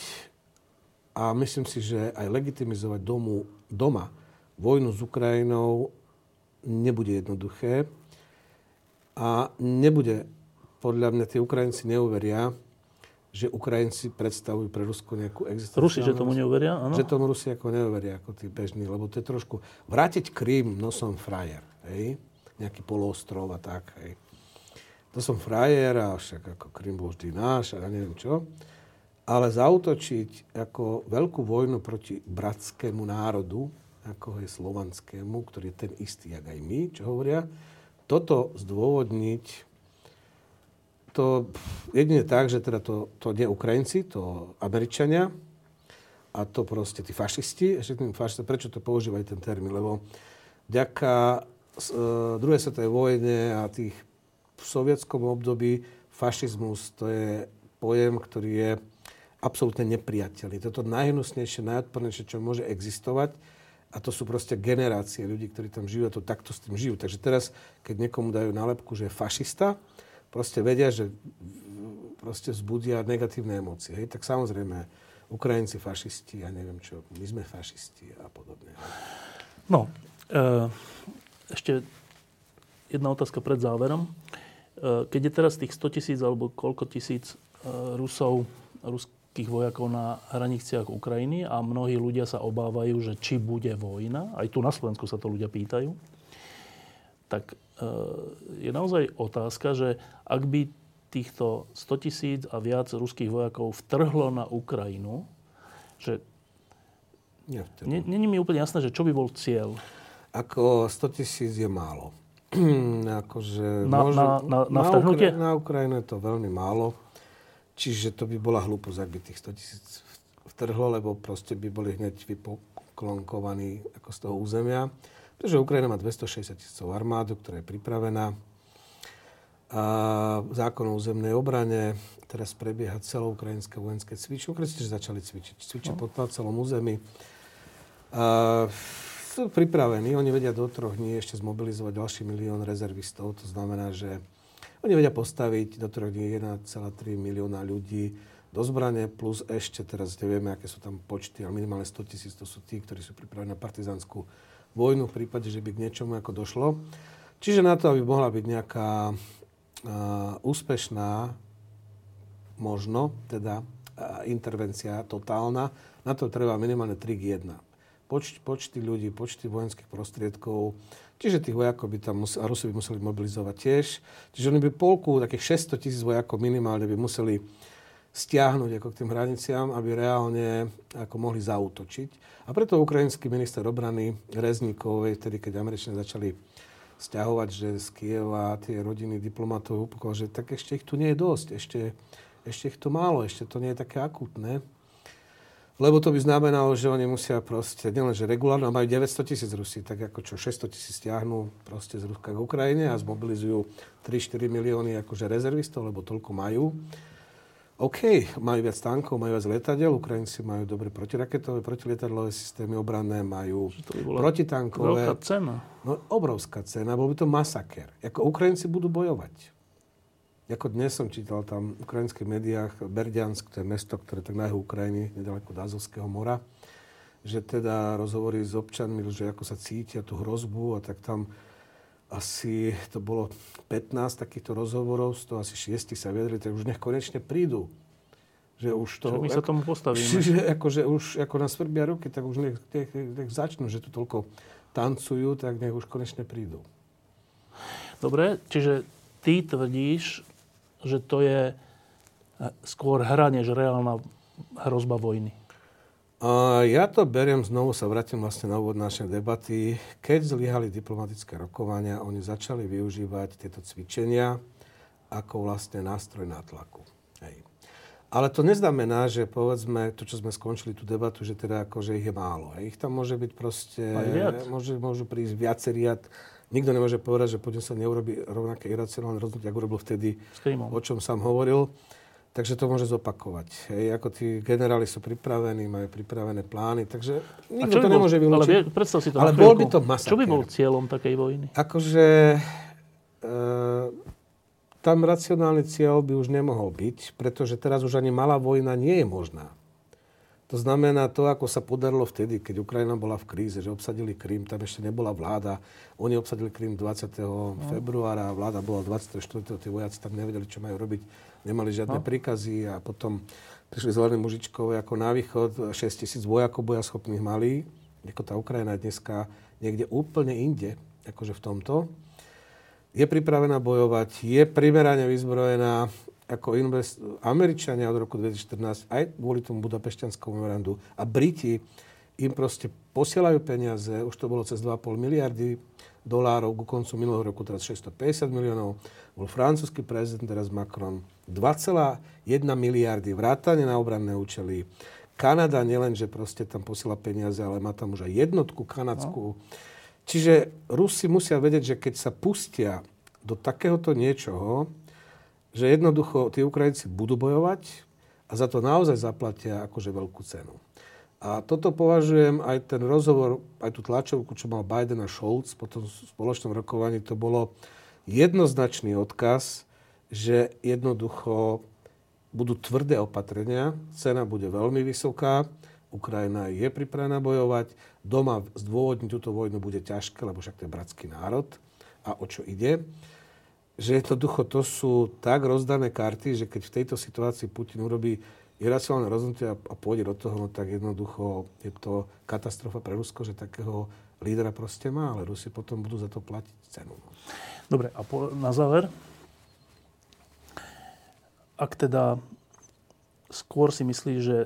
a myslím si, že aj legitimizovať domu, doma vojnu s Ukrajinou nebude jednoduché a nebude, podľa mňa tie Ukrajinci neuveria, že Ukrajinci predstavujú pre Rusko nejakú existenciu. Rusi, že tomu neuveria? Áno. Že tomu Rusi ako neuveria, ako tí bežní, lebo to je trošku... Vrátiť Krím nosom frajer, hej? Nejaký poloostrov a tak. Hej. To som frajer a však ako Krym bol vždy náš a neviem čo. Ale zautočiť ako veľkú vojnu proti bratskému národu, ako je slovanskému, ktorý je ten istý, jak aj my, čo hovoria, toto zdôvodniť to jedine tak, že teda to, to nie Ukrajinci, to Američania a to proste tí fašisti, ešte tým fašisti, prečo to používajú ten termín, lebo vďaka druhej svetovej vojne a tých v sovietskom období fašizmus to je pojem, ktorý je absolútne nepriateľný. Toto najhnusnejšie, najodpornejšie, čo môže existovať. A to sú proste generácie ľudí, ktorí tam žijú a to takto s tým žijú. Takže teraz, keď niekomu dajú nálepku, že je fašista, proste vedia, že proste vzbudia negatívne emócie. Hej? Tak samozrejme, Ukrajinci fašisti, ja neviem čo, my sme fašisti a podobne. No, e, ešte jedna otázka pred záverom. E, keď je teraz tých 100 tisíc alebo koľko tisíc e, Rusov, ruských vojakov na hraniciach Ukrajiny a mnohí ľudia sa obávajú, že či bude vojna, aj tu na Slovensku sa to ľudia pýtajú, tak e, je naozaj otázka, že ak by týchto 100 tisíc a viac ruských vojakov vtrhlo na Ukrajinu, že. Není mi úplne jasné, že čo by bol cieľ. Ako 100 tisíc je málo. *clears throat* akože na, môže, na, na, na, na, Ukra- na Ukrajinu je to veľmi málo. Čiže to by bola hlúposť, ak by tých 100 tisíc vtrhlo, lebo proste by boli hneď vyklonkovaní ako z toho územia. Pretože Ukrajina má 260 tisícov armádu, ktorá je pripravená. A zákon o územnej obrane, teraz prebieha ukrajinské vojenské cvičenie. Ukrajinci začali cvičiť. Cvičia no. pod celom území. A sú pripravení, oni vedia do troch dní ešte zmobilizovať ďalší milión rezervistov. To znamená, že oni vedia postaviť do troch dní 1,3 milióna ľudí do zbrane, plus ešte, teraz nevieme, aké sú tam počty, ale minimálne 100 tisíc, to sú tí, ktorí sú pripravení na partizanskú vojnu v prípade, že by k niečomu ako došlo. Čiže na to, aby mohla byť nejaká uh, úspešná, možno, teda uh, intervencia totálna, na to treba minimálne 3 k 1. Poč, počty ľudí, počty vojenských prostriedkov, čiže tých vojakov by tam museli, a Rusi by museli mobilizovať tiež. Čiže oni by polku, takých 600 tisíc vojakov minimálne by museli stiahnuť ako k tým hraniciám, aby reálne ako mohli zautočiť. A preto ukrajinský minister obrany Rezníkov, vtedy keď Američania začali stiahovať, že z Kieva tie rodiny diplomatov že tak ešte ich tu nie je dosť, ešte, ešte ich tu málo, ešte to nie je také akutné. Lebo to by znamenalo, že oni musia proste, nielen, že regulárne, majú 900 tisíc Rusí, tak ako čo 600 tisíc stiahnu proste z Ruska k Ukrajine a zmobilizujú 3-4 milióny akože rezervistov, lebo toľko majú OK, majú viac tankov, majú viac letadiel, Ukrajinci majú dobre protiraketové, protilietadlové systémy obranné, majú to by protitankové. Veľká cena. No, obrovská cena, bol by to masaker. Ako Ukrajinci budú bojovať. Ako dnes som čítal tam v ukrajinských médiách Berdiansk, to je mesto, ktoré tak na Ukrajiny, nedaleko od Azovského mora, že teda rozhovorí s občanmi, že ako sa cítia tú hrozbu a tak tam asi to bolo 15 takýchto rozhovorov, z toho asi 6 sa vyjadrili, tak už nech konečne prídu. Že už to... Že my sa tomu postavíme. *laughs* Že akože už ako na svrbia ruky, tak už nech, nech, nech začnú, že tu toľko tancujú, tak nech už konečne prídu. Dobre, čiže ty tvrdíš, že to je skôr hra, než reálna hrozba vojny. Ja to beriem, znovu sa vrátim vlastne na úvod našej debaty. Keď zlyhali diplomatické rokovania, oni začali využívať tieto cvičenia ako vlastne nástroj nátlaku. Hej. Ale to neznamená, že povedzme, to, čo sme skončili tú debatu, že teda ako, že ich je málo. Hej. Ich tam môže byť proste, môže, môžu prísť viaceriat. Nikto nemôže povedať, že poďme sa neurobi rovnaké iracionálne rozhodnutie, ako urobil vtedy, o čom sám hovoril. Takže to môže zopakovať. Hej, ako tí generáli sú pripravení, majú pripravené plány, takže nikto to bol, nemôže vylúčiť. Ale predstav si to Ale bol by to masaker. Čo by bol cieľom takej vojny? Akože e, tam racionálny cieľ by už nemohol byť, pretože teraz už ani malá vojna nie je možná. To znamená to, ako sa podarilo vtedy, keď Ukrajina bola v kríze, že obsadili Krym, tam ešte nebola vláda. Oni obsadili Krym 20. No. februára, vláda bola 24. Tí vojaci tam nevedeli, čo majú robiť nemali žiadne no. príkazy a potom prišli zvolení mužičkové ako na východ, 6 tisíc vojakov bojaschopných mali, ako tá Ukrajina dneska niekde úplne inde, akože v tomto. Je pripravená bojovať, je primerane vyzbrojená, ako invest... Američania od roku 2014, aj kvôli tomu budapešťanskému memorandu a Briti im proste posielajú peniaze, už to bolo cez 2,5 miliardy dolárov ku koncu minulého roku, teraz 650 miliónov. Bol francúzsky prezident, teraz Macron. 2,1 miliardy vrátane na obranné účely. Kanada nielen, že proste tam posiela peniaze, ale má tam už aj jednotku kanadskú. No. Čiže Rusi musia vedieť, že keď sa pustia do takéhoto niečoho, že jednoducho tí Ukrajinci budú bojovať a za to naozaj zaplatia akože veľkú cenu. A toto považujem aj ten rozhovor, aj tú tlačovku, čo mal Biden a Scholz po tom spoločnom rokovaní, to bolo jednoznačný odkaz, že jednoducho budú tvrdé opatrenia, cena bude veľmi vysoká, Ukrajina je pripravená bojovať, doma zdôvodniť túto vojnu bude ťažké, lebo však to je bratský národ a o čo ide. Že jednoducho to sú tak rozdané karty, že keď v tejto situácii Putin urobí iracionálne rozhodnutie a pôjde do toho, no tak jednoducho je to katastrofa pre Rusko, že takého lídra proste má, ale Rusi potom budú za to platiť cenu. Dobre, a po, na záver, ak teda skôr si myslíš, že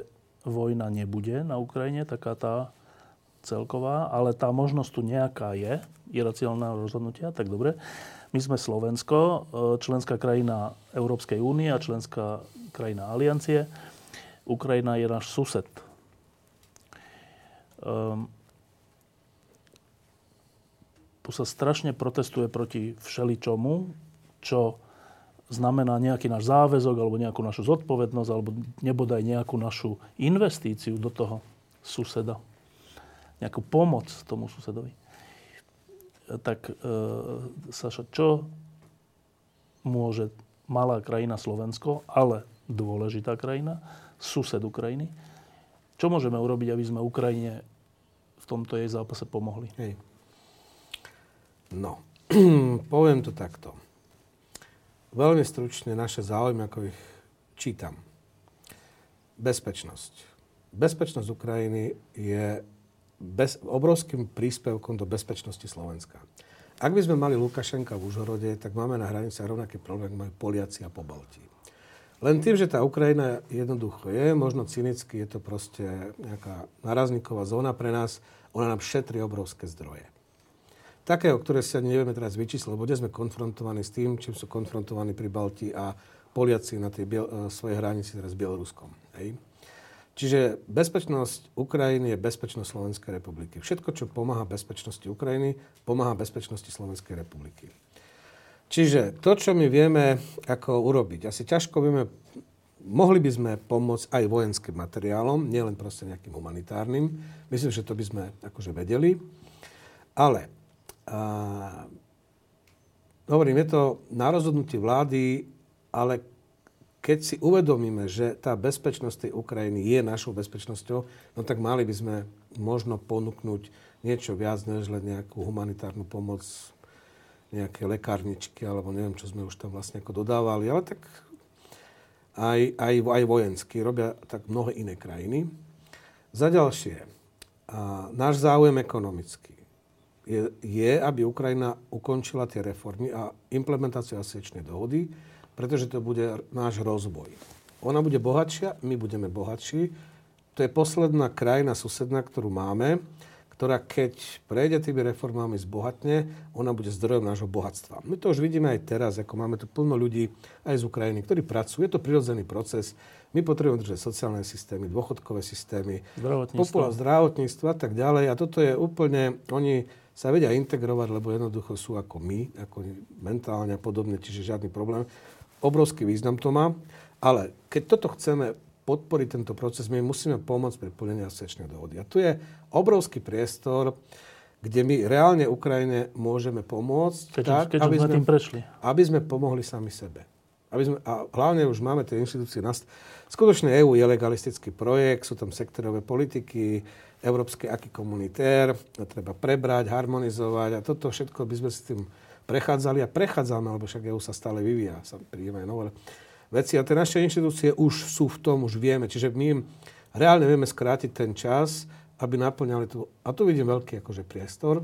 vojna nebude na Ukrajine, taká tá celková, ale tá možnosť tu nejaká je, iracionálneho rozhodnutia, tak dobre. My sme Slovensko, e, členská krajina Európskej únie a členská krajina Aliancie. Ukrajina je náš sused. Um, tu sa strašne protestuje proti všeličomu, čo znamená nejaký náš záväzok alebo nejakú našu zodpovednosť alebo nebodaj nejakú našu investíciu do toho suseda. Nejakú pomoc tomu susedovi tak e, Saša, čo môže malá krajina Slovensko, ale dôležitá krajina, sused Ukrajiny, čo môžeme urobiť, aby sme Ukrajine v tomto jej zápase pomohli? Hej. No, *clears throat* poviem to takto. Veľmi stručne naše záujmy, ako ich čítam. Bezpečnosť. Bezpečnosť Ukrajiny je bez, obrovským príspevkom do bezpečnosti Slovenska. Ak by sme mali Lukašenka v Užhorode, tak máme na hraniciach rovnaký problém, majú Poliaci a po Baltii. Len tým, že tá Ukrajina jednoducho je, možno cynicky, je to proste nejaká narazníková zóna pre nás, ona nám šetrí obrovské zdroje. Také, o ktoré ani nevieme teraz vyčísliť, lebo dnes sme konfrontovaní s tým, čím sú konfrontovaní pri Baltii a Poliaci na tej biel- e, svojej hranici teraz s Bieloruskom. Hej? Čiže bezpečnosť Ukrajiny je bezpečnosť Slovenskej republiky. Všetko, čo pomáha bezpečnosti Ukrajiny, pomáha bezpečnosti Slovenskej republiky. Čiže to, čo my vieme ako urobiť, asi ťažko vieme, mohli by sme pomôcť aj vojenským materiálom, nielen proste nejakým humanitárnym. Myslím, že to by sme akože vedeli. Ale a, hovorím, je to na rozhodnutie vlády, ale keď si uvedomíme, že tá bezpečnosť tej Ukrajiny je našou bezpečnosťou, no tak mali by sme možno ponúknuť niečo viac, než len nejakú humanitárnu pomoc, nejaké lekárničky, alebo neviem, čo sme už tam vlastne ako dodávali, ale tak aj, aj, aj vojensky. Robia tak mnohé iné krajiny. Za ďalšie, a náš záujem ekonomický je, je, aby Ukrajina ukončila tie reformy a implementáciu asociačnej dohody, pretože to bude náš rozvoj. Ona bude bohatšia, my budeme bohatší. To je posledná krajina susedná, ktorú máme, ktorá keď prejde tými reformami zbohatne, ona bude zdrojom nášho bohatstva. My to už vidíme aj teraz, ako máme tu plno ľudí aj z Ukrajiny, ktorí pracujú. Je to prirodzený proces. My potrebujeme držať sociálne systémy, dôchodkové systémy, zdravotníctvo. zdravotníctvo a tak ďalej. A toto je úplne, oni sa vedia integrovať, lebo jednoducho sú ako my, ako mentálne a podobne, čiže žiadny problém. Obrovský význam to má, ale keď toto chceme podporiť tento proces, my musíme pomôcť pri plnení asociačnej dohody. A tu je obrovský priestor, kde my reálne Ukrajine môžeme pomôcť, keď, tak, keď aby, sme, tým prešli. aby sme pomohli sami sebe. Aby sme, a hlavne už máme tie inštitúcie. Nast- Skutočne EU je legalistický projekt, sú tam sektorové politiky, európske aký komunitér, treba prebrať, harmonizovať a toto všetko by sme s tým prechádzali a prechádzame, lebo však EU sa stále vyvíja, sa príjmajú nové veci. A tie naše inštitúcie už sú v tom, už vieme. Čiže my im reálne vieme skrátiť ten čas, aby naplňali tu. A tu vidím veľký akože priestor.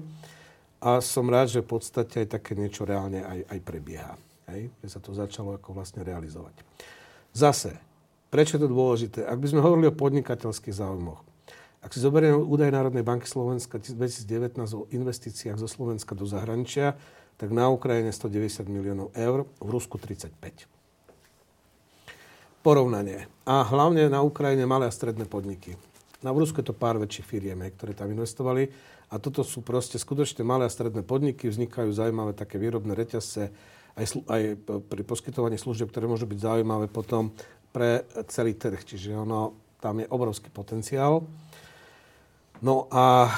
A som rád, že v podstate aj také niečo reálne aj, aj prebieha. Hej? Že sa to začalo ako vlastne realizovať. Zase, prečo je to dôležité? Ak by sme hovorili o podnikateľských záujmoch, ak si zoberieme údaj Národnej banky Slovenska 2019 o investíciách zo Slovenska do zahraničia, tak na Ukrajine 190 miliónov eur, v Rusku 35. Porovnanie. A hlavne na Ukrajine malé a stredné podniky. Na Rusku je to pár väčších firiem, ktoré tam investovali. A toto sú proste skutočne malé a stredné podniky. Vznikajú zaujímavé také výrobné reťazce, aj, aj pri poskytovaní služieb, ktoré môžu byť zaujímavé potom pre celý trh. Čiže ono, tam je obrovský potenciál. No a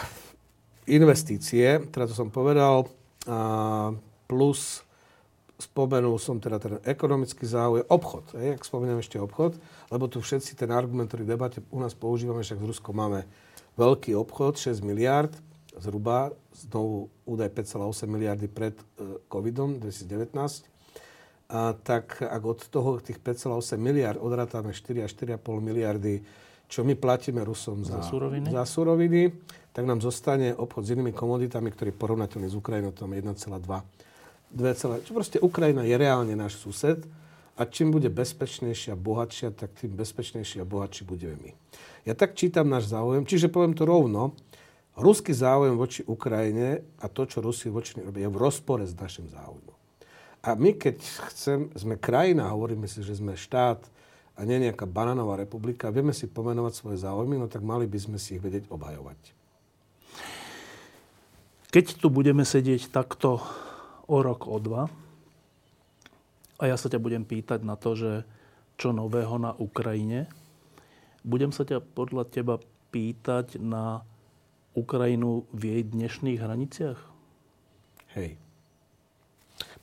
investície, teda to som povedal, plus spomenul som teda ten ekonomický záujem, obchod, hej, ak spomeniem ešte obchod, lebo tu všetci ten argument, ktorý v debate u nás používame, však s Ruskom máme veľký obchod, 6 miliard, zhruba, znovu údaj 5,8 miliardy pred uh, covidom 2019. A tak ak od toho tých 5,8 miliard odrátame 4 až 4,5 miliardy, čo my platíme Rusom za, za, suroviny? za suroviny, tak nám zostane obchod s inými komoditami, ktorý je porovnateľný s Ukrajinou, tam 1,2. 2, čo proste Ukrajina je reálne náš sused a čím bude bezpečnejšia, bohatšia, tak tým bezpečnejší a bohatší budeme my. Ja tak čítam náš záujem, čiže poviem to rovno, Ruský záujem voči Ukrajine a to, čo Rusi voči robia, je v rozpore s našim záujmom. A my, keď chcem, sme krajina, hovoríme si, že sme štát a nie nejaká bananová republika, vieme si pomenovať svoje záujmy, no tak mali by sme si ich vedieť obhajovať. Keď tu budeme sedieť takto o rok, o dva, a ja sa ťa budem pýtať na to, že čo nového na Ukrajine, budem sa ťa podľa teba pýtať na Ukrajinu v jej dnešných hraniciach? Hej.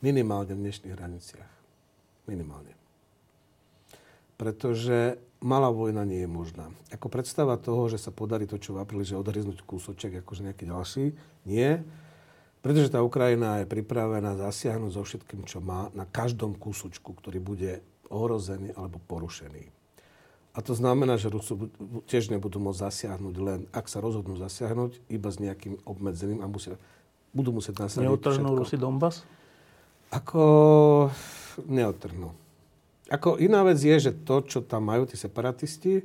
Minimálne v dnešných hraniciach. Minimálne. Pretože malá vojna nie je možná. Ako predstava toho, že sa podarí to, čo v apríli, že odhryznúť kúsoček, akože nejaký ďalší, nie. Pretože tá Ukrajina je pripravená zasiahnuť so všetkým, čo má na každom kúsočku, ktorý bude ohrozený alebo porušený. A to znamená, že Rusu tiež nebudú môcť zasiahnuť len, ak sa rozhodnú zasiahnuť, iba s nejakým obmedzeným a musia, budú musieť nasadiť Neotrhnú Rusi Donbass? Ako neotrhnú. Ako iná vec je, že to, čo tam majú tí separatisti,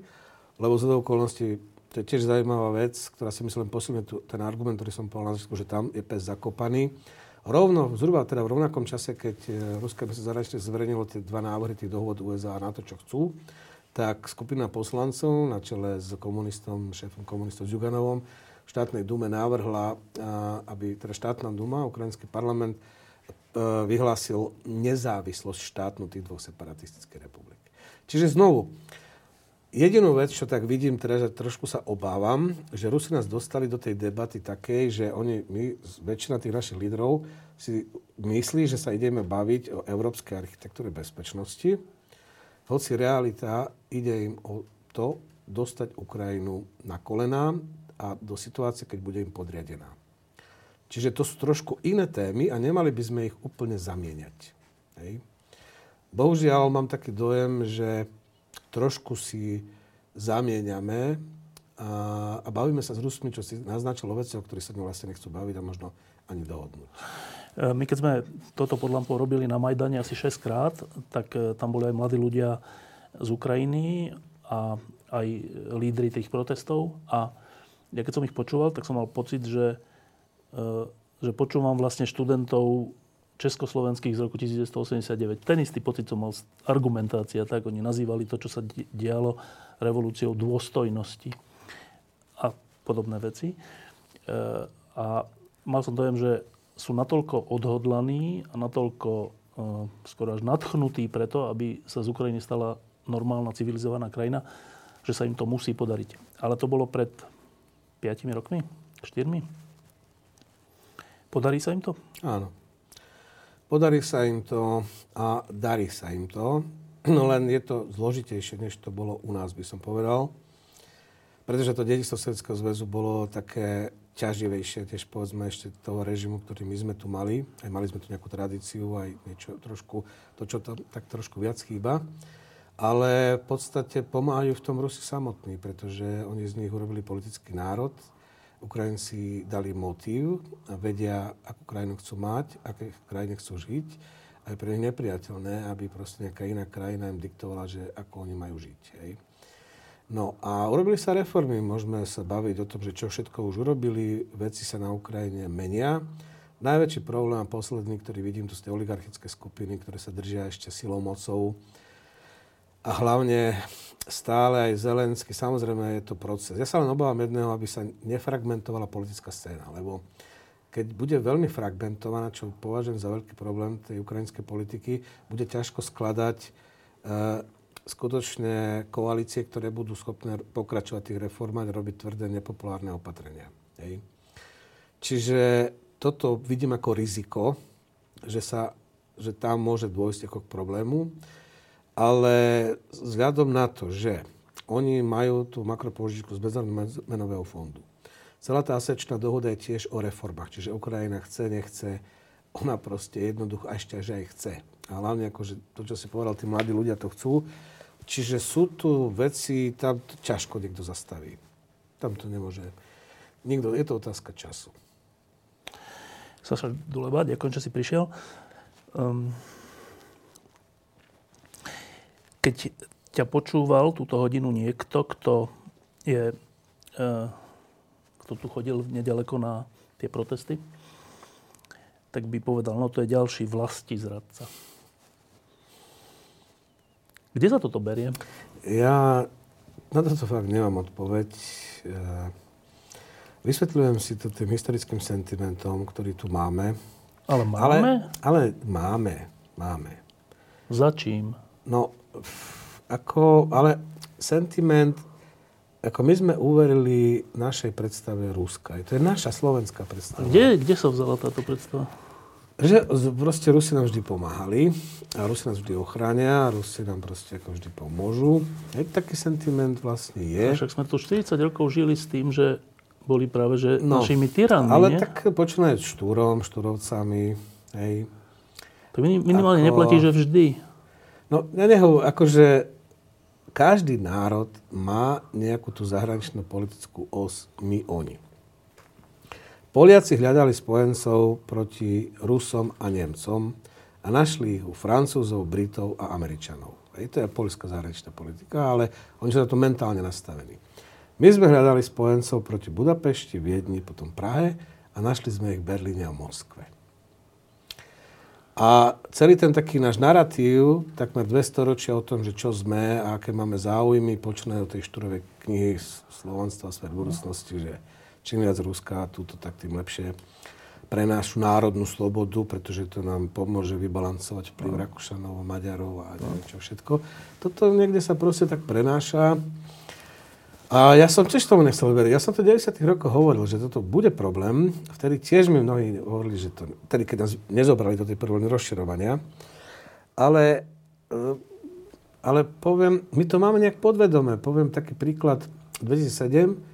lebo z okolností, to je tiež zaujímavá vec, ktorá si myslím posilňuje ten argument, ktorý som povedal na že tam je pes zakopaný. Rovno, zhruba teda v rovnakom čase, keď e, Ruské ministerstvo zahraničné zverejnilo tie dva návrhy tých dohod USA a NATO, čo chcú, tak skupina poslancov na čele s komunistom, šéfom komunistov Zuganovom v štátnej dume návrhla, aby teda štátna duma, ukrajinský parlament, vyhlásil nezávislosť štátnu tých dvoch separatistických republik. Čiže znovu, jedinú vec, čo tak vidím teda, že trošku sa obávam, že Rusi nás dostali do tej debaty takej, že oni, my, väčšina tých našich lídrov si myslí, že sa ideme baviť o európskej architektúre bezpečnosti, hoci realita ide im o to dostať Ukrajinu na kolená a do situácie, keď bude im podriadená. Čiže to sú trošku iné témy a nemali by sme ich úplne zamieňať. Hej. Bohužiaľ mám taký dojem, že trošku si zamieňame a, a bavíme sa s Rusmi, čo si naznačilo veci, o ktorých sa vlastne nechcú baviť a možno ani dohodnúť. E, my keď sme toto pod lampou robili na Majdane asi 6 krát, tak e, tam boli aj mladí ľudia z Ukrajiny a aj lídry tých protestov. A ja keď som ich počúval, tak som mal pocit, že, že počúvam vlastne študentov československých z roku 1989. Ten istý pocit som mal argumentácia, tak oni nazývali to, čo sa dialo revolúciou dôstojnosti a podobné veci. A mal som dojem, že sú natoľko odhodlaní a natoľko uh, skoro až nadchnutí preto, aby sa z Ukrajiny stala normálna, civilizovaná krajina, že sa im to musí podariť. Ale to bolo pred 5 rokmi? 4? Podarí sa im to? Áno. Podarí sa im to a darí sa im to. No len je to zložitejšie, než to bolo u nás, by som povedal. Pretože to dedičstvo Sovjetského zväzu bolo také ťaživejšie tiež povedzme ešte toho režimu, ktorý my sme tu mali. Aj mali sme tu nejakú tradíciu, aj niečo trošku, to, čo tam tak trošku viac chýba. Ale v podstate pomáhajú v tom Rusi samotní, pretože oni z nich urobili politický národ. Ukrajinci dali motív vedia, akú krajinu chcú mať, aké krajine chcú žiť. A je pre nich nepriateľné, aby proste nejaká iná krajina im diktovala, že ako oni majú žiť. Hej. No a urobili sa reformy. Môžeme sa baviť o tom, že čo všetko už urobili. Veci sa na Ukrajine menia. Najväčší problém a posledný, ktorý vidím, to sú tie oligarchické skupiny, ktoré sa držia ešte silou mocou. A hlavne stále aj Zelensky. Samozrejme je to proces. Ja sa len obávam jedného, aby sa nefragmentovala politická scéna, lebo keď bude veľmi fragmentovaná, čo považujem za veľký problém tej ukrajinskej politiky, bude ťažko skladať uh, skutočne koalície, ktoré budú schopné pokračovať tých reformách robiť tvrdé nepopulárne opatrenia. Hej. Čiže toto vidím ako riziko, že, sa, že tam môže dôjsť ako k problému, ale vzhľadom na to, že oni majú tú makropožičku z Medzinárodného fondu. Celá tá asečná dohoda je tiež o reformách, čiže Ukrajina chce, nechce, ona proste jednoducho ešte aj chce. A hlavne akože to, čo si povedal, tí mladí ľudia to chcú. Čiže sú tu veci, tam to ťažko niekto zastaví. Tam to nemôže. Nikto, je to otázka času. Saša Duleba, ďakujem, že si prišiel. Um, keď ťa počúval túto hodinu niekto, kto je, uh, kto kto tu chodil nedaleko na tie protesty, tak by povedal, no to je ďalší vlasti zradca. Kde sa toto berie? Ja na toto fakt nemám odpoveď. Vysvetľujem si to tým historickým sentimentom, ktorý tu máme. Ale máme? Ale, ale máme, máme. Za čím? No, ako, ale sentiment, ako my sme uverili našej predstave Ruska. To je naša slovenská predstava. Kde, kde sa vzala táto predstava? Že proste Rusi nám vždy pomáhali a Rusi nás vždy ochránia a Rusi nám proste ako vždy pomôžu. Hej, taký sentiment vlastne je. A však sme tu 40 rokov žili s tým, že boli práve že no, našimi tyranmi, Ale nie? tak počínať štúrom, štúrovcami, hej. To minimálne ako... neplatí, že vždy. No, ja neho, akože každý národ má nejakú tú zahraničnú politickú os, my, oni. Poliaci hľadali spojencov proti Rusom a Nemcom a našli ich u Francúzov, Britov a Američanov. Hej, to je polská zahraničná politika, ale oni sú na to mentálne nastavení. My sme hľadali spojencov proti Budapešti, Viedni, potom Prahe a našli sme ich v Berlíne a Moskve. A celý ten taký náš narratív, takmer 200 ročia o tom, že čo sme a aké máme záujmy, počínajú tej štúrovej knihy Slovanstva a svet budúcnosti, že čím viac Ruska, túto tak tým lepšie pre našu národnú slobodu, pretože to nám pomôže vybalancovať vplyv no. Rakúšanov, Maďarov a neviem čo všetko. Toto niekde sa proste tak prenáša. A ja som tiež tomu nechcel veriť. Ja som to v 90. rokoch hovoril, že toto bude problém. Vtedy tiež mi mnohí hovorili, že to, vtedy, keď nás nezobrali do tej prvej rozširovania. Ale, eh, ale poviem, my to máme nejak podvedome. Poviem taký príklad. 2007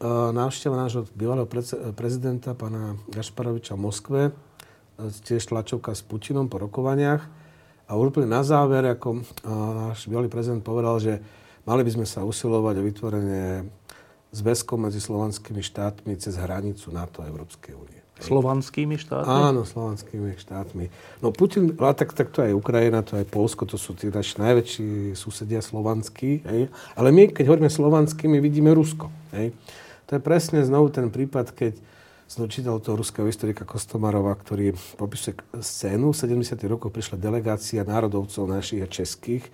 E, návšteva nášho bývalého prezidenta, pána Gašparoviča v Moskve, e, tiež tlačovka s Putinom po rokovaniach. A úplne na záver, ako náš bývalý prezident povedal, že mali by sme sa usilovať o vytvorenie zväzkov medzi slovanskými štátmi cez hranicu NATO a Európskej únie. Slovanskými štátmi? Áno, slovanskými štátmi. No Putin, a tak, tak to aj Ukrajina, to aj Polsko, to sú tí naši najväčší susedia slovanskí. Hej. Ale my, keď hovoríme slovanský, my vidíme Rusko. Hej. To je presne znovu ten prípad, keď som čítal toho ruského historika Kostomarova, ktorý popisuje scénu. V 70. rokoch prišla delegácia národovcov našich a českých,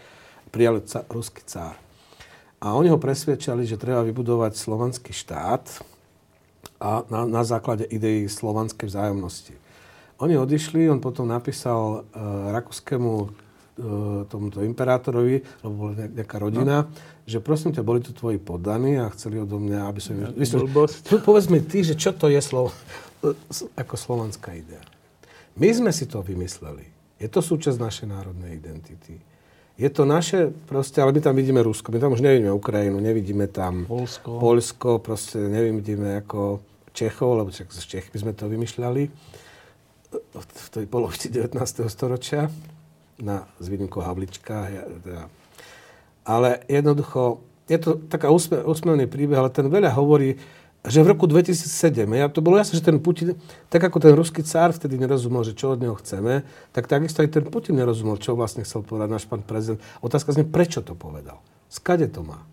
prijali ca- ruský cár. A oni ho presvedčali, že treba vybudovať slovanský štát a na, na základe ideí slovanskej vzájomnosti. Oni odišli, on potom napísal e, rakúskému E, tomuto imperátorovi, lebo bola nejaká rodina, no. že prosím ťa, boli tu tvoji poddaní a chceli odo mňa, aby som... Ja, vysvetlil, povedz mi ty, že čo to je slovo, ako slovanská idea. My sme si to vymysleli. Je to súčasť našej národnej identity. Je to naše, proste, ale my tam vidíme Rusko, my tam už nevidíme Ukrajinu, nevidíme tam Polsko, Polsko proste nevidíme ako Čechov, lebo čak z Čech by sme to vymýšľali v tej polovici 19. storočia na, s výnimkou Havlička. Ja, teda. Ale jednoducho, je to taká úsme, úsmevný príbeh, ale ten veľa hovorí, že v roku 2007, ja, to bolo jasné, že ten Putin, tak ako ten ruský cár vtedy nerozumel, že čo od neho chceme, tak takisto aj ten Putin nerozumel, čo vlastne chcel povedať náš pán prezident. Otázka znie, prečo to povedal? Skade to má?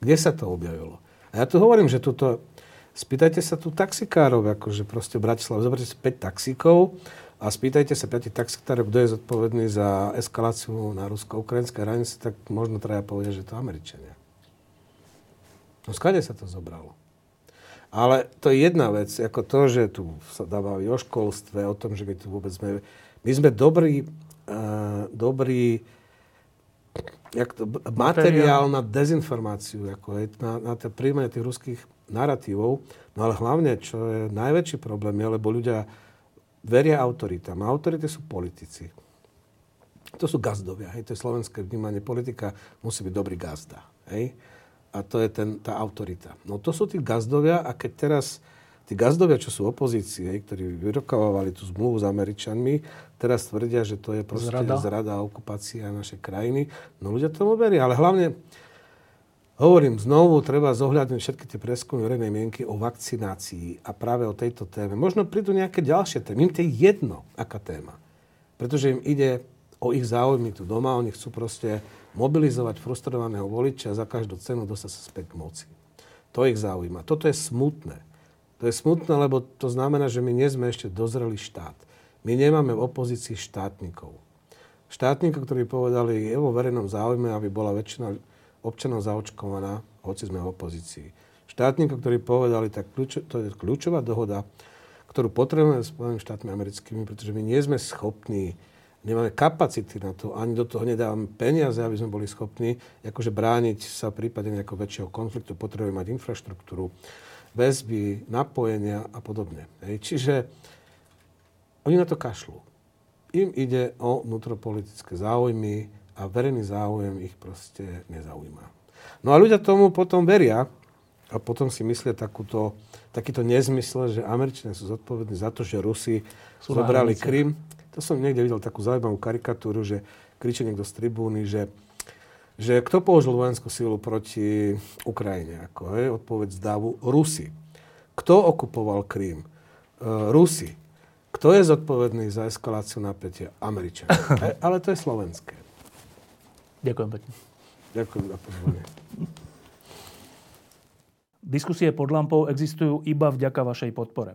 Kde sa to objavilo? A ja tu hovorím, že tuto, spýtajte sa tu taxikárov, akože proste v Bratislave, zoberte si 5 taxíkov, a spýtajte sa piati taxikárov, kto je zodpovedný za eskaláciu na rusko-ukrajinskej hranici, tak možno treba povedať, že to Američania. No skade sa to zobralo? Ale to je jedna vec, ako to, že tu sa dáva o školstve, o tom, že my tu vôbec sme... My sme dobrí, uh, dobrí jak to, materiál na dezinformáciu, ako je, na, na to príjmanie tých ruských narratívov. No ale hlavne, čo je najväčší problém, je, lebo ľudia veria autoritám. Autority sú politici. To sú gazdovia. Hej. To je slovenské vnímanie. Politika musí byť dobrý gazda. Hej. A to je ten, tá autorita. No to sú tí gazdovia a keď teraz tí gazdovia, čo sú opozície, ktorí vyrokovali tú zmluvu s Američanmi, teraz tvrdia, že to je proste zrada, zrada a okupácia našej krajiny. No ľudia tomu veria. Ale hlavne Hovorím znovu, treba zohľadniť všetky tie preskumy verejnej mienky o vakcinácii a práve o tejto téme. Možno prídu nejaké ďalšie témy. Im to je jedno, aká téma. Pretože im ide o ich záujmy tu doma. Oni chcú proste mobilizovať frustrovaného voliča za každú cenu dostať sa späť k moci. To ich zaujíma. Toto je smutné. To je smutné, lebo to znamená, že my nie sme ešte dozreli štát. My nemáme v opozícii štátnikov. Štátnikov, ktorí povedali, je vo verejnom záujme, aby bola väčšina občanov zaočkovaná, hoci sme v opozícii. Štátnikov, ktorí povedali, tak to je kľúčová dohoda, ktorú potrebujeme s Spojenými štátmi americkými, pretože my nie sme schopní nemáme kapacity na to, ani do toho nedávame peniaze, aby sme boli schopní akože brániť sa v prípade nejakého väčšieho konfliktu. Potrebujeme mať infraštruktúru, väzby, napojenia a podobne. Hej. Čiže oni na to kašľú. Im ide o vnútropolitické záujmy a verejný záujem ich proste nezaujíma. No a ľudia tomu potom veria a potom si myslia takúto, takýto nezmysel, že Američania sú zodpovední za to, že Rusi zobrali Krym to som niekde videl takú zaujímavú karikatúru, že kričí niekto z tribúny, že, že kto použil vojenskú silu proti Ukrajine? Ako, hej? Odpoveď z dávu Rusi. Kto okupoval Krím? Uh, Rusi. Kto je zodpovedný za eskaláciu napätia? Američania. *laughs* Ale to je slovenské. Ďakujem pekne. Ďakujem za pozvanie. Diskusie pod lampou existujú iba vďaka vašej podpore.